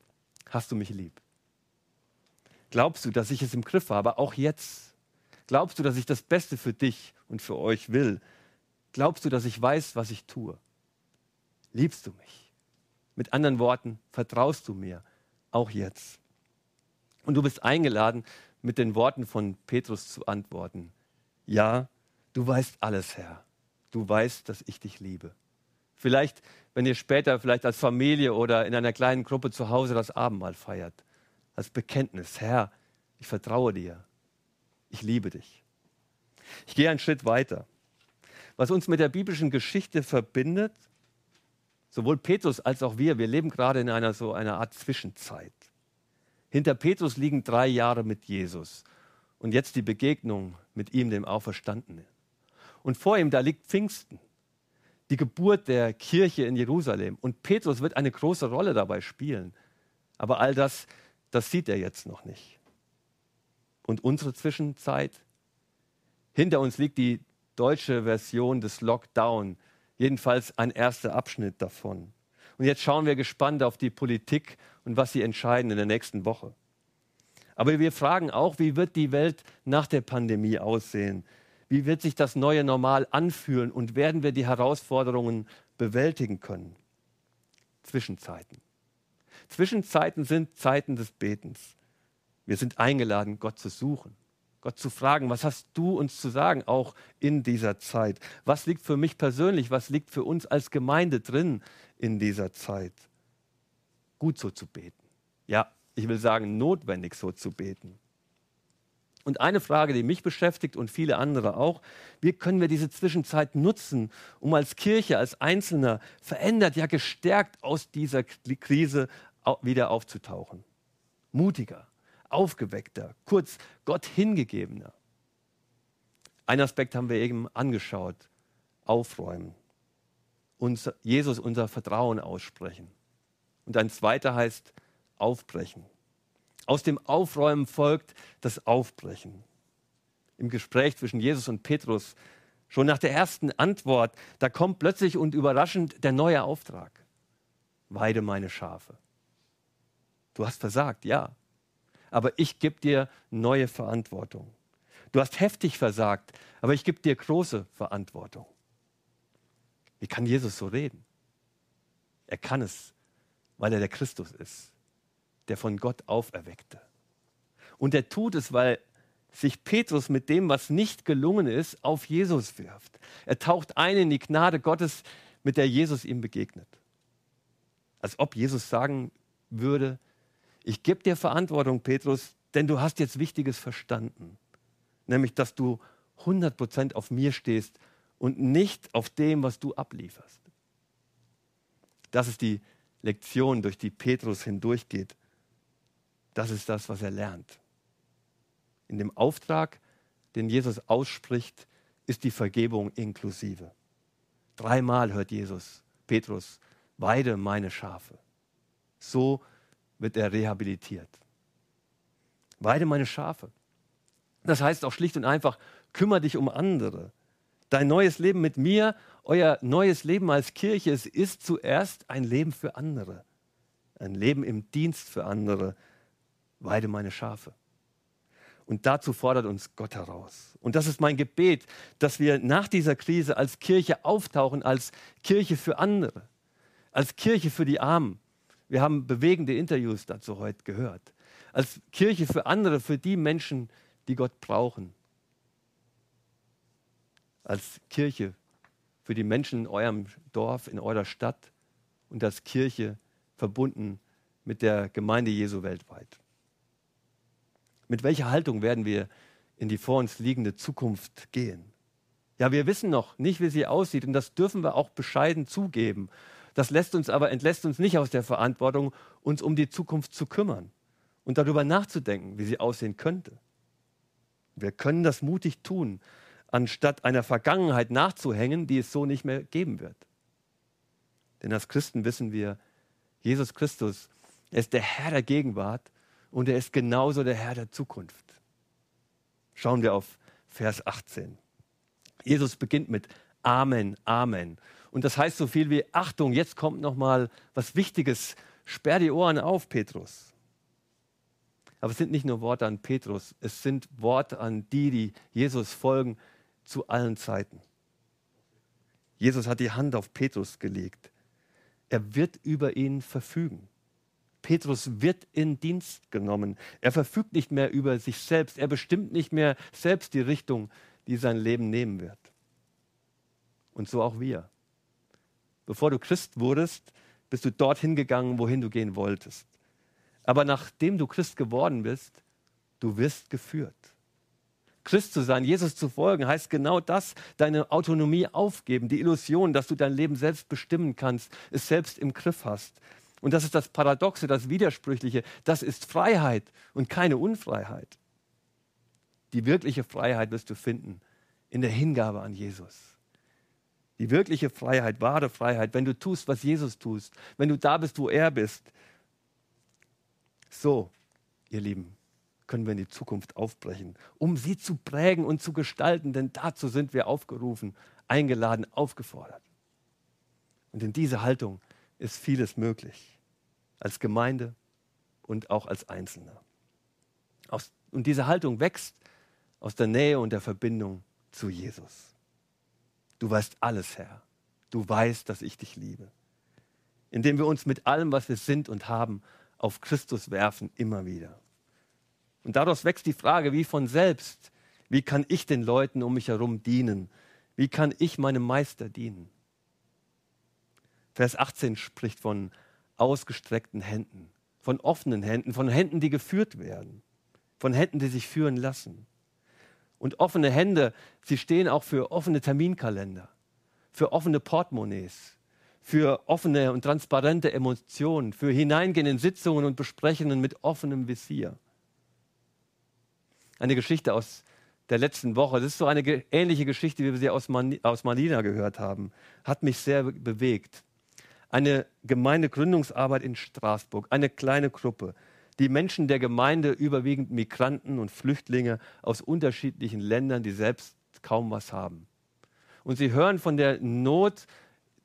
hast du mich lieb? Glaubst du, dass ich es im Griff habe, auch jetzt? Glaubst du, dass ich das Beste für dich und für euch will? Glaubst du, dass ich weiß, was ich tue? Liebst du mich? Mit anderen Worten, vertraust du mir, auch jetzt? Und du bist eingeladen, mit den Worten von Petrus zu antworten. Ja, du weißt alles, Herr. Du weißt, dass ich dich liebe. Vielleicht, wenn ihr später vielleicht als Familie oder in einer kleinen Gruppe zu Hause das Abendmahl feiert, als Bekenntnis, Herr, ich vertraue dir. Ich liebe dich. Ich gehe einen Schritt weiter. Was uns mit der biblischen Geschichte verbindet, sowohl Petrus als auch wir, wir leben gerade in einer so einer Art Zwischenzeit. Hinter Petrus liegen drei Jahre mit Jesus und jetzt die Begegnung mit ihm, dem Auferstandenen. Und vor ihm, da liegt Pfingsten, die Geburt der Kirche in Jerusalem. Und Petrus wird eine große Rolle dabei spielen. Aber all das, das sieht er jetzt noch nicht. Und unsere Zwischenzeit? Hinter uns liegt die deutsche Version des Lockdown, jedenfalls ein erster Abschnitt davon. Und jetzt schauen wir gespannt auf die Politik und was sie entscheiden in der nächsten Woche. Aber wir fragen auch, wie wird die Welt nach der Pandemie aussehen? Wie wird sich das neue Normal anfühlen und werden wir die Herausforderungen bewältigen können? Zwischenzeiten. Zwischenzeiten sind Zeiten des Betens. Wir sind eingeladen, Gott zu suchen. Gott zu fragen, was hast du uns zu sagen, auch in dieser Zeit? Was liegt für mich persönlich, was liegt für uns als Gemeinde drin in dieser Zeit? Gut so zu beten. Ja, ich will sagen, notwendig so zu beten. Und eine Frage, die mich beschäftigt und viele andere auch, wie können wir diese Zwischenzeit nutzen, um als Kirche, als Einzelner verändert, ja gestärkt aus dieser Krise wieder aufzutauchen? Mutiger, aufgeweckter, kurz Gott hingegebener. Ein Aspekt haben wir eben angeschaut, aufräumen, uns, Jesus unser Vertrauen aussprechen. Und ein zweiter heißt aufbrechen. Aus dem Aufräumen folgt das Aufbrechen. Im Gespräch zwischen Jesus und Petrus, schon nach der ersten Antwort, da kommt plötzlich und überraschend der neue Auftrag. Weide meine Schafe. Du hast versagt, ja, aber ich gebe dir neue Verantwortung. Du hast heftig versagt, aber ich gebe dir große Verantwortung. Wie kann Jesus so reden? Er kann es, weil er der Christus ist der von Gott auferweckte. Und er tut es, weil sich Petrus mit dem, was nicht gelungen ist, auf Jesus wirft. Er taucht ein in die Gnade Gottes, mit der Jesus ihm begegnet. Als ob Jesus sagen würde, ich gebe dir Verantwortung, Petrus, denn du hast jetzt Wichtiges verstanden. Nämlich, dass du 100% auf mir stehst und nicht auf dem, was du ablieferst. Das ist die Lektion, durch die Petrus hindurchgeht. Das ist das, was er lernt. In dem Auftrag, den Jesus ausspricht, ist die Vergebung inklusive. Dreimal hört Jesus, Petrus, weide meine Schafe. So wird er rehabilitiert. Weide meine Schafe. Das heißt auch schlicht und einfach, kümmere dich um andere. Dein neues Leben mit mir, euer neues Leben als Kirche, es ist zuerst ein Leben für andere. Ein Leben im Dienst für andere, weide meine Schafe. Und dazu fordert uns Gott heraus. Und das ist mein Gebet, dass wir nach dieser Krise als Kirche auftauchen, als Kirche für andere, als Kirche für die Armen. Wir haben bewegende Interviews dazu heute gehört. Als Kirche für andere, für die Menschen, die Gott brauchen. Als Kirche für die Menschen in eurem Dorf, in eurer Stadt und als Kirche verbunden mit der Gemeinde Jesu weltweit. Mit welcher Haltung werden wir in die vor uns liegende Zukunft gehen? Ja, wir wissen noch nicht, wie sie aussieht und das dürfen wir auch bescheiden zugeben. Das lässt uns aber, entlässt uns nicht aus der Verantwortung, uns um die Zukunft zu kümmern und darüber nachzudenken, wie sie aussehen könnte. Wir können das mutig tun, anstatt einer Vergangenheit nachzuhängen, die es so nicht mehr geben wird. Denn als Christen wissen wir, Jesus Christus, ist der Herr der Gegenwart und er ist genauso der Herr der Zukunft. Schauen wir auf Vers 18. Jesus beginnt mit Amen, Amen. Und das heißt so viel wie Achtung, jetzt kommt noch mal was Wichtiges. Sperr die Ohren auf, Petrus. Aber es sind nicht nur Worte an Petrus, es sind Worte an die, die Jesus folgen zu allen Zeiten. Jesus hat die Hand auf Petrus gelegt. Er wird über ihn verfügen. Petrus wird in Dienst genommen. Er verfügt nicht mehr über sich selbst. Er bestimmt nicht mehr selbst die Richtung, die sein Leben nehmen wird. Und so auch wir. Bevor du Christ wurdest, bist du dorthin gegangen, wohin du gehen wolltest. Aber nachdem du Christ geworden bist, du wirst geführt. Christ zu sein, Jesus zu folgen, heißt genau das, deine Autonomie aufgeben, die Illusion, dass du dein Leben selbst bestimmen kannst, es selbst im Griff hast, und das ist das Paradoxe, das Widersprüchliche. Das ist Freiheit und keine Unfreiheit. Die wirkliche Freiheit wirst du finden in der Hingabe an Jesus. Die wirkliche Freiheit, wahre Freiheit, wenn du tust, was Jesus tust, wenn du da bist, wo er bist. So, ihr Lieben, können wir in die Zukunft aufbrechen, um sie zu prägen und zu gestalten, denn dazu sind wir aufgerufen, eingeladen, aufgefordert. Und in dieser Haltung ist vieles möglich. Als Gemeinde und auch als Einzelner. Und diese Haltung wächst aus der Nähe und der Verbindung zu Jesus. Du weißt alles, Herr. Du weißt, dass ich dich liebe. Indem wir uns mit allem, was wir sind und haben, auf Christus werfen, immer wieder. Und daraus wächst die Frage, wie von selbst, wie kann ich den Leuten um mich herum dienen? Wie kann ich meinem Meister dienen? Vers 18 spricht von ausgestreckten Händen, von offenen Händen, von Händen, die geführt werden, von Händen, die sich führen lassen. Und offene Hände, sie stehen auch für offene Terminkalender, für offene Portemonnaies, für offene und transparente Emotionen, für Hineingehen in Sitzungen und Besprechungen mit offenem Visier. Eine Geschichte aus der letzten Woche, das ist so eine ähnliche Geschichte, wie wir sie aus, Man aus Malina gehört haben, hat mich sehr be bewegt. Eine Gemeindegründungsarbeit in Straßburg, eine kleine Gruppe. Die Menschen der Gemeinde, überwiegend Migranten und Flüchtlinge aus unterschiedlichen Ländern, die selbst kaum was haben. Und sie hören von der Not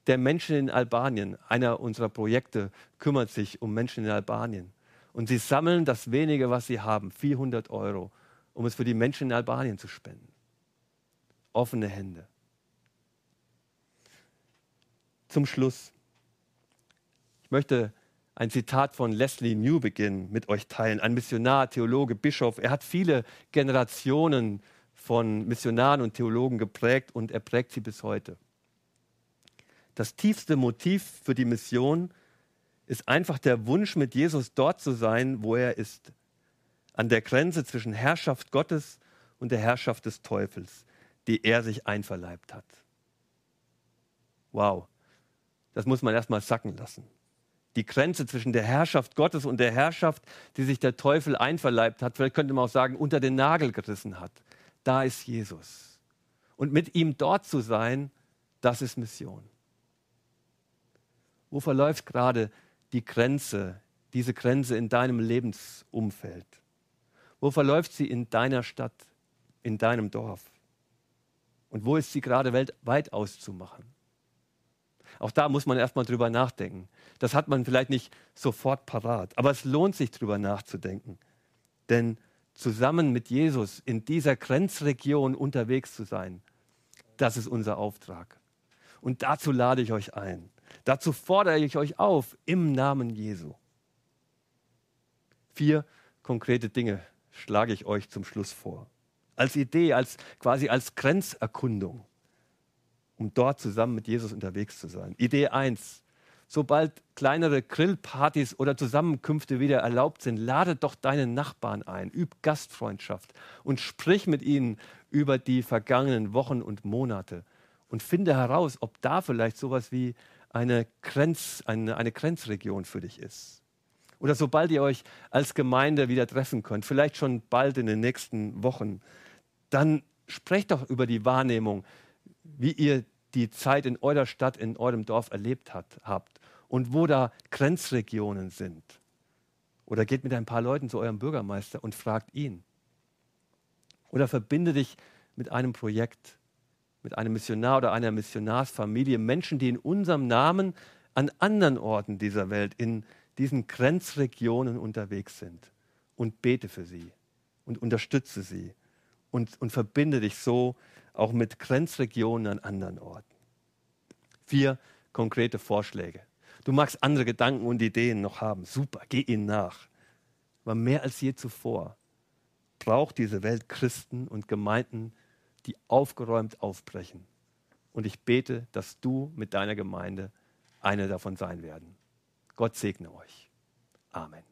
der Menschen in Albanien. Einer unserer Projekte kümmert sich um Menschen in Albanien. Und sie sammeln das wenige, was sie haben, 400 Euro, um es für die Menschen in Albanien zu spenden. Offene Hände. Zum Schluss. Ich möchte ein Zitat von Leslie Newbegin mit euch teilen, ein Missionar, Theologe, Bischof. Er hat viele Generationen von Missionaren und Theologen geprägt und er prägt sie bis heute. Das tiefste Motiv für die Mission ist einfach der Wunsch, mit Jesus dort zu sein, wo er ist. An der Grenze zwischen Herrschaft Gottes und der Herrschaft des Teufels, die er sich einverleibt hat. Wow, das muss man erstmal sacken lassen die Grenze zwischen der Herrschaft Gottes und der Herrschaft, die sich der Teufel einverleibt hat, vielleicht könnte man auch sagen, unter den Nagel gerissen hat. Da ist Jesus. Und mit ihm dort zu sein, das ist Mission. Wo verläuft gerade die Grenze, diese Grenze in deinem Lebensumfeld? Wo verläuft sie in deiner Stadt, in deinem Dorf? Und wo ist sie gerade weltweit auszumachen? Auch da muss man erstmal drüber nachdenken. Das hat man vielleicht nicht sofort parat, aber es lohnt sich drüber nachzudenken. Denn zusammen mit Jesus in dieser Grenzregion unterwegs zu sein, das ist unser Auftrag. Und dazu lade ich euch ein. Dazu fordere ich euch auf im Namen Jesu. Vier konkrete Dinge schlage ich euch zum Schluss vor. Als Idee, als quasi als Grenzerkundung um dort zusammen mit Jesus unterwegs zu sein. Idee 1. Sobald kleinere Grillpartys oder Zusammenkünfte wieder erlaubt sind, lade doch deine Nachbarn ein, üb Gastfreundschaft und sprich mit ihnen über die vergangenen Wochen und Monate und finde heraus, ob da vielleicht sowas wie eine, Grenz, eine, eine Grenzregion für dich ist. Oder sobald ihr euch als Gemeinde wieder treffen könnt, vielleicht schon bald in den nächsten Wochen, dann sprecht doch über die Wahrnehmung, wie ihr die Zeit in eurer Stadt, in eurem Dorf erlebt hat, habt und wo da Grenzregionen sind. Oder geht mit ein paar Leuten zu eurem Bürgermeister und fragt ihn. Oder verbinde dich mit einem Projekt, mit einem Missionar oder einer Missionarsfamilie, Menschen, die in unserem Namen an anderen Orten dieser Welt, in diesen Grenzregionen unterwegs sind. Und bete für sie und unterstütze sie und, und verbinde dich so auch mit Grenzregionen an anderen Orten. Vier konkrete Vorschläge. Du magst andere Gedanken und Ideen noch haben. Super, geh ihnen nach. Aber mehr als je zuvor braucht diese Welt Christen und Gemeinden, die aufgeräumt aufbrechen. Und ich bete, dass du mit deiner Gemeinde eine davon sein werden. Gott segne euch. Amen.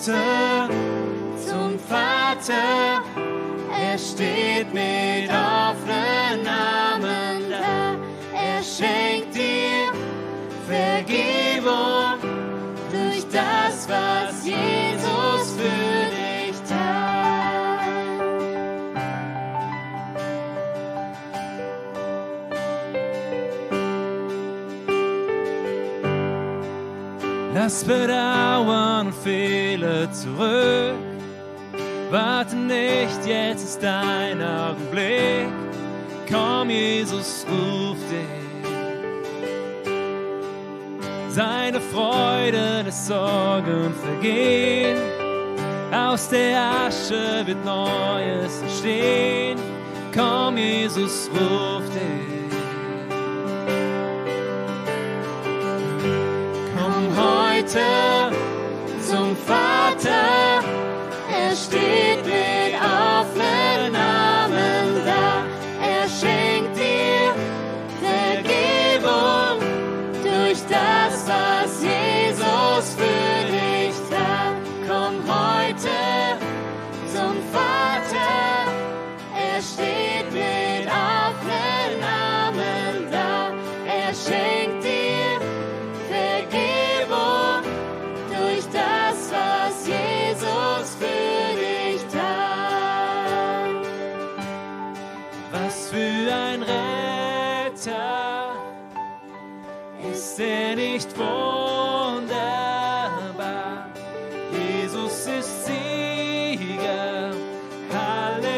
Heute zum Vater, er steht mit offenen Armen da. Er schenkt dir Vergebung durch das, was Jesus Lass Bedauern und Fehler zurück. Warte nicht, jetzt ist dein Augenblick. Komm, Jesus ruft dich. Seine Freude, des Sorgen vergehen. Aus der Asche wird Neues entstehen. Komm, Jesus ruft dich. Heute zum Vater, er steht er nicht wunderbar? Jesus ist Sieger, Halleluja.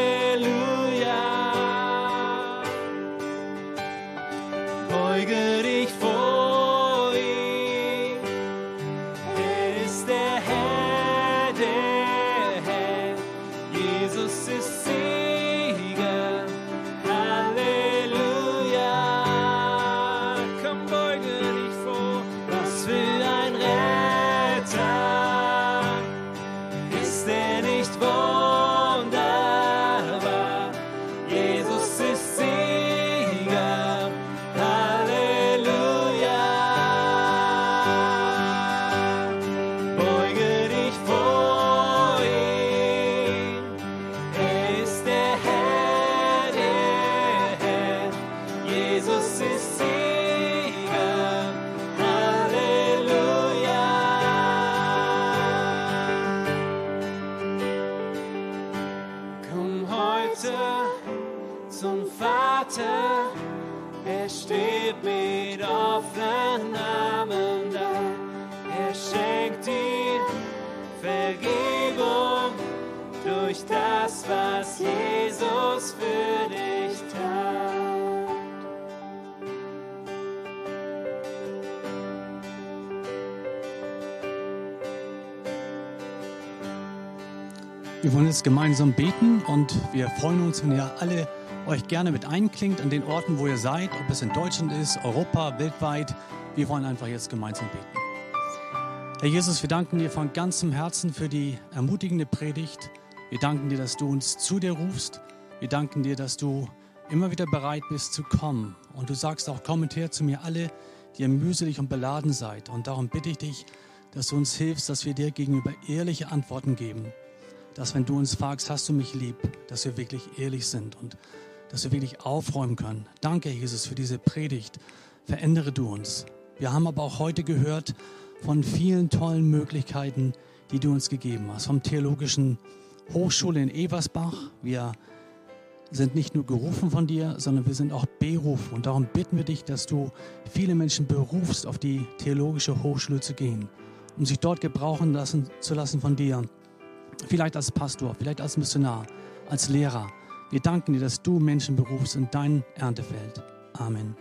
Beuge dich vor jetzt gemeinsam beten und wir freuen uns, wenn ihr alle euch gerne mit einklingt an den Orten, wo ihr seid, ob es in Deutschland ist, Europa, weltweit. Wir wollen einfach jetzt gemeinsam beten. Herr Jesus, wir danken dir von ganzem Herzen für die ermutigende Predigt. Wir danken dir, dass du uns zu dir rufst. Wir danken dir, dass du immer wieder bereit bist zu kommen. Und du sagst auch, kommt her zu mir alle, die ihr mühselig und beladen seid. Und darum bitte ich dich, dass du uns hilfst, dass wir dir gegenüber ehrliche Antworten geben dass wenn du uns fragst, hast du mich lieb, dass wir wirklich ehrlich sind und dass wir wirklich aufräumen können. Danke, Jesus, für diese Predigt. Verändere du uns. Wir haben aber auch heute gehört von vielen tollen Möglichkeiten, die du uns gegeben hast. Vom Theologischen Hochschule in Eversbach. Wir sind nicht nur gerufen von dir, sondern wir sind auch berufen. Und darum bitten wir dich, dass du viele Menschen berufst, auf die Theologische Hochschule zu gehen, um sich dort gebrauchen lassen, zu lassen von dir. Vielleicht als Pastor, vielleicht als Missionar, als Lehrer. Wir danken dir, dass du Menschen berufst in dein Erntefeld. Amen.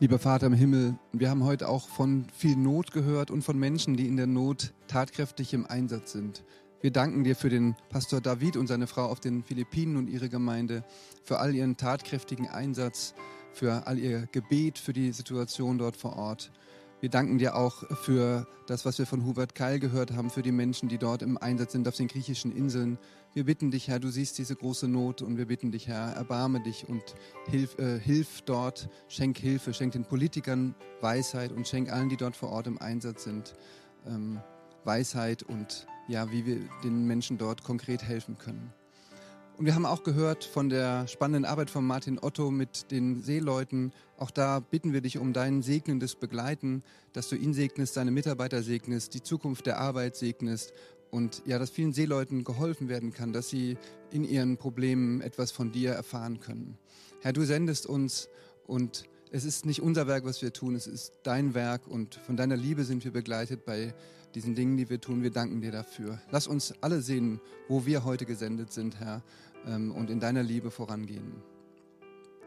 Lieber Vater im Himmel, wir haben heute auch von viel Not gehört und von Menschen, die in der Not tatkräftig im Einsatz sind. Wir danken dir für den Pastor David und seine Frau auf den Philippinen und ihre Gemeinde, für all ihren tatkräftigen Einsatz, für all ihr Gebet, für die Situation dort vor Ort. Wir danken dir auch für das, was wir von Hubert Keil gehört haben, für die Menschen, die dort im Einsatz sind auf den griechischen Inseln. Wir bitten dich, Herr, du siehst diese große Not und wir bitten dich, Herr, erbarme dich und hilf, äh, hilf dort, schenk Hilfe, schenk den Politikern Weisheit und schenk allen, die dort vor Ort im Einsatz sind, ähm, Weisheit und ja, wie wir den Menschen dort konkret helfen können. Und wir haben auch gehört von der spannenden Arbeit von Martin Otto mit den Seeleuten. Auch da bitten wir dich um dein segnendes Begleiten, dass du ihn segnest, deine Mitarbeiter segnest, die Zukunft der Arbeit segnest und ja, dass vielen Seeleuten geholfen werden kann, dass sie in ihren Problemen etwas von dir erfahren können. Herr, du sendest uns und es ist nicht unser Werk, was wir tun, es ist dein Werk und von deiner Liebe sind wir begleitet bei diesen Dingen, die wir tun. Wir danken dir dafür. Lass uns alle sehen, wo wir heute gesendet sind, Herr, ähm, und in deiner Liebe vorangehen.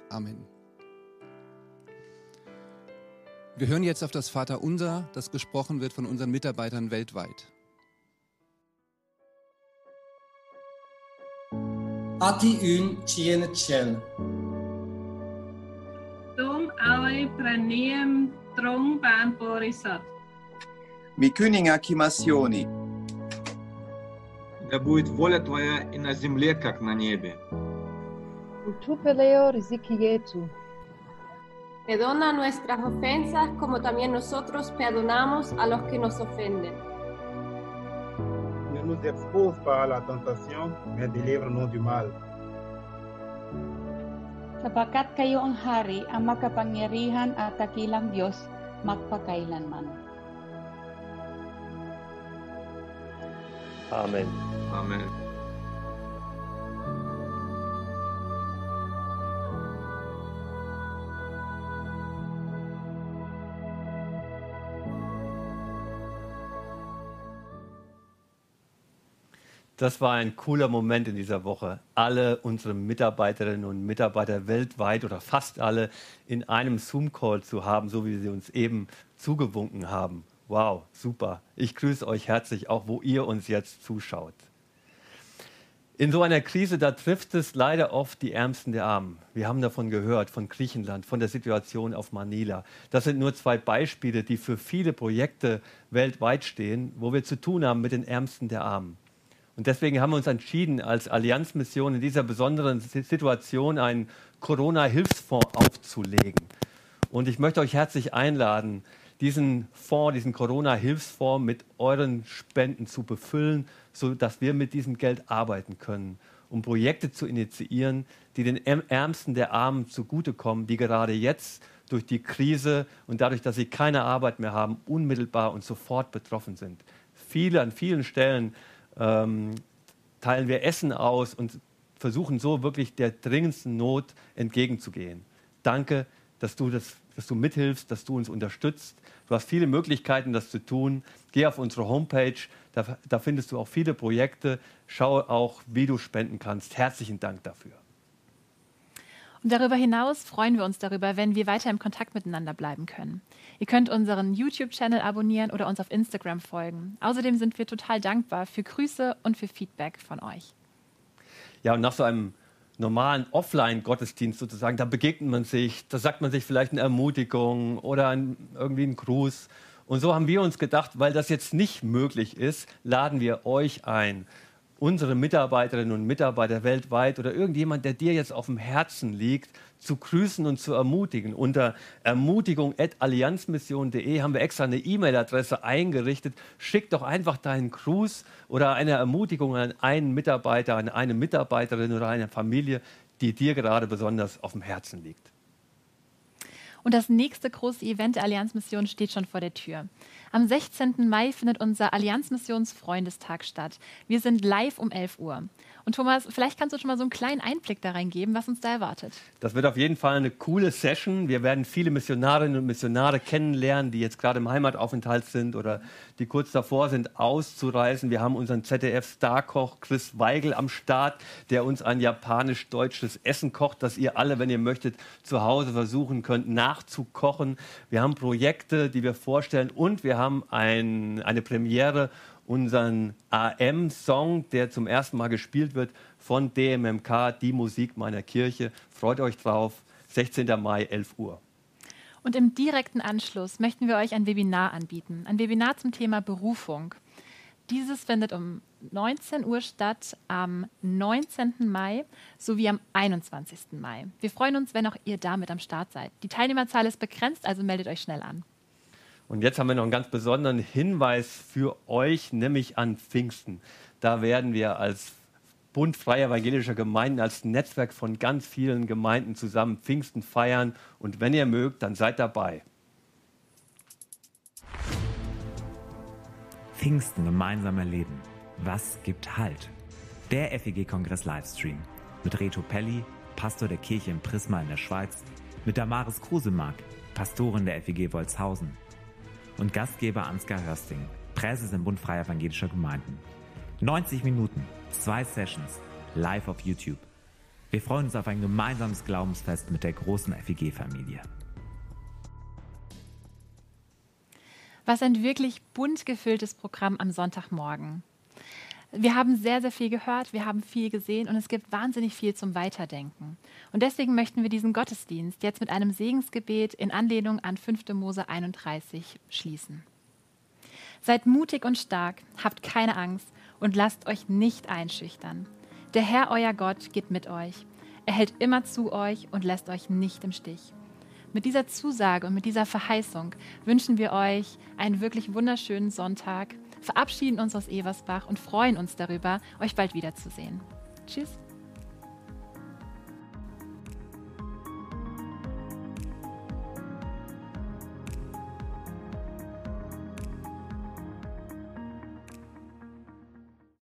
Amen. Wir hören jetzt auf das Vaterunser, das gesprochen wird von unseren Mitarbeitern weltweit. Ati yun chien chen. Dong awe praniem trong ban borisat. Микюнинга Кимасиони. Да будет воля Твоя и на земле, как на небе. Utupeleo rizikietu. Perdona nuestras ofensas como también nosotros perdonamos a los que nos ofenden. Ne nous expose pas à la tentation, mais délivre-nous du mal. Sapakat kayo ang hari, ang makapangyarihan at takilang Diyos, magpakailanman. Amen. Amen. Das war ein cooler Moment in dieser Woche. Alle unsere Mitarbeiterinnen und Mitarbeiter weltweit oder fast alle in einem Zoom-Call zu haben, so wie sie uns eben zugewunken haben. Wow, super. Ich grüße euch herzlich, auch wo ihr uns jetzt zuschaut. In so einer Krise, da trifft es leider oft die Ärmsten der Armen. Wir haben davon gehört, von Griechenland, von der Situation auf Manila. Das sind nur zwei Beispiele, die für viele Projekte weltweit stehen, wo wir zu tun haben mit den Ärmsten der Armen. Und deswegen haben wir uns entschieden, als Allianzmission in dieser besonderen Situation einen Corona-Hilfsfonds aufzulegen. Und ich möchte euch herzlich einladen, diesen Fonds, diesen Corona-Hilfsfonds mit euren Spenden zu befüllen, sodass wir mit diesem Geld arbeiten können, um Projekte zu initiieren, die den Ärmsten der Armen zugutekommen, die gerade jetzt durch die Krise und dadurch, dass sie keine Arbeit mehr haben, unmittelbar und sofort betroffen sind. Viele an vielen Stellen ähm, teilen wir Essen aus und versuchen so wirklich der dringendsten Not entgegenzugehen. Danke, dass du, das, dass du mithilfst, dass du uns unterstützt. Du hast viele Möglichkeiten, das zu tun. Geh auf unsere Homepage, da, da findest du auch viele Projekte. Schau auch, wie du spenden kannst. Herzlichen Dank dafür. Und darüber hinaus freuen wir uns darüber, wenn wir weiter im Kontakt miteinander bleiben können. Ihr könnt unseren YouTube-Channel abonnieren oder uns auf Instagram folgen. Außerdem sind wir total dankbar für Grüße und für Feedback von euch. Ja, und nach so einem normalen Offline-Gottesdienst sozusagen, da begegnet man sich, da sagt man sich vielleicht eine Ermutigung oder ein, irgendwie einen Gruß. Und so haben wir uns gedacht, weil das jetzt nicht möglich ist, laden wir euch ein, unsere Mitarbeiterinnen und Mitarbeiter weltweit oder irgendjemand, der dir jetzt auf dem Herzen liegt, zu grüßen und zu ermutigen. Unter ermutigung.allianzmission.de haben wir extra eine E-Mail-Adresse eingerichtet. Schick doch einfach deinen Gruß oder eine Ermutigung an einen Mitarbeiter, an eine Mitarbeiterin oder eine Familie, die dir gerade besonders auf dem Herzen liegt. Und das nächste große Event der Allianzmission steht schon vor der Tür. Am 16. Mai findet unser Allianzmissionsfreundestag statt. Wir sind live um 11 Uhr. Und Thomas, vielleicht kannst du schon mal so einen kleinen Einblick da reingeben, was uns da erwartet. Das wird auf jeden Fall eine coole Session. Wir werden viele Missionarinnen und Missionare kennenlernen, die jetzt gerade im Heimataufenthalt sind oder die kurz davor sind, auszureisen. Wir haben unseren ZDF-Starkoch Chris Weigel am Start, der uns ein japanisch-deutsches Essen kocht, das ihr alle, wenn ihr möchtet, zu Hause versuchen könnt nachzukochen. Wir haben Projekte, die wir vorstellen und wir haben ein, eine Premiere unseren AM-Song, der zum ersten Mal gespielt wird von DMMK, die Musik meiner Kirche. Freut euch drauf, 16. Mai, 11 Uhr. Und im direkten Anschluss möchten wir euch ein Webinar anbieten. Ein Webinar zum Thema Berufung. Dieses findet um 19 Uhr statt am 19. Mai sowie am 21. Mai. Wir freuen uns, wenn auch ihr damit am Start seid. Die Teilnehmerzahl ist begrenzt, also meldet euch schnell an. Und jetzt haben wir noch einen ganz besonderen Hinweis für euch, nämlich an Pfingsten. Da werden wir als Bund freier evangelischer Gemeinden, als Netzwerk von ganz vielen Gemeinden zusammen Pfingsten feiern. Und wenn ihr mögt, dann seid dabei. Pfingsten gemeinsam erleben. Was gibt Halt? Der FEG-Kongress Livestream mit Reto Pelli, Pastor der Kirche im Prisma in der Schweiz, mit Damaris Krusemark, Pastorin der FEG Wolzhausen und Gastgeber Ansgar Hörsting, Präses im Bund Freier Evangelischer Gemeinden. 90 Minuten, zwei Sessions, live auf YouTube. Wir freuen uns auf ein gemeinsames Glaubensfest mit der großen FEG-Familie. Was ein wirklich bunt gefülltes Programm am Sonntagmorgen. Wir haben sehr, sehr viel gehört, wir haben viel gesehen und es gibt wahnsinnig viel zum Weiterdenken. Und deswegen möchten wir diesen Gottesdienst jetzt mit einem Segensgebet in Anlehnung an 5. Mose 31 schließen. Seid mutig und stark, habt keine Angst und lasst euch nicht einschüchtern. Der Herr, euer Gott, geht mit euch. Er hält immer zu euch und lässt euch nicht im Stich. Mit dieser Zusage und mit dieser Verheißung wünschen wir euch einen wirklich wunderschönen Sonntag, verabschieden uns aus Eversbach und freuen uns darüber, euch bald wiederzusehen. Tschüss.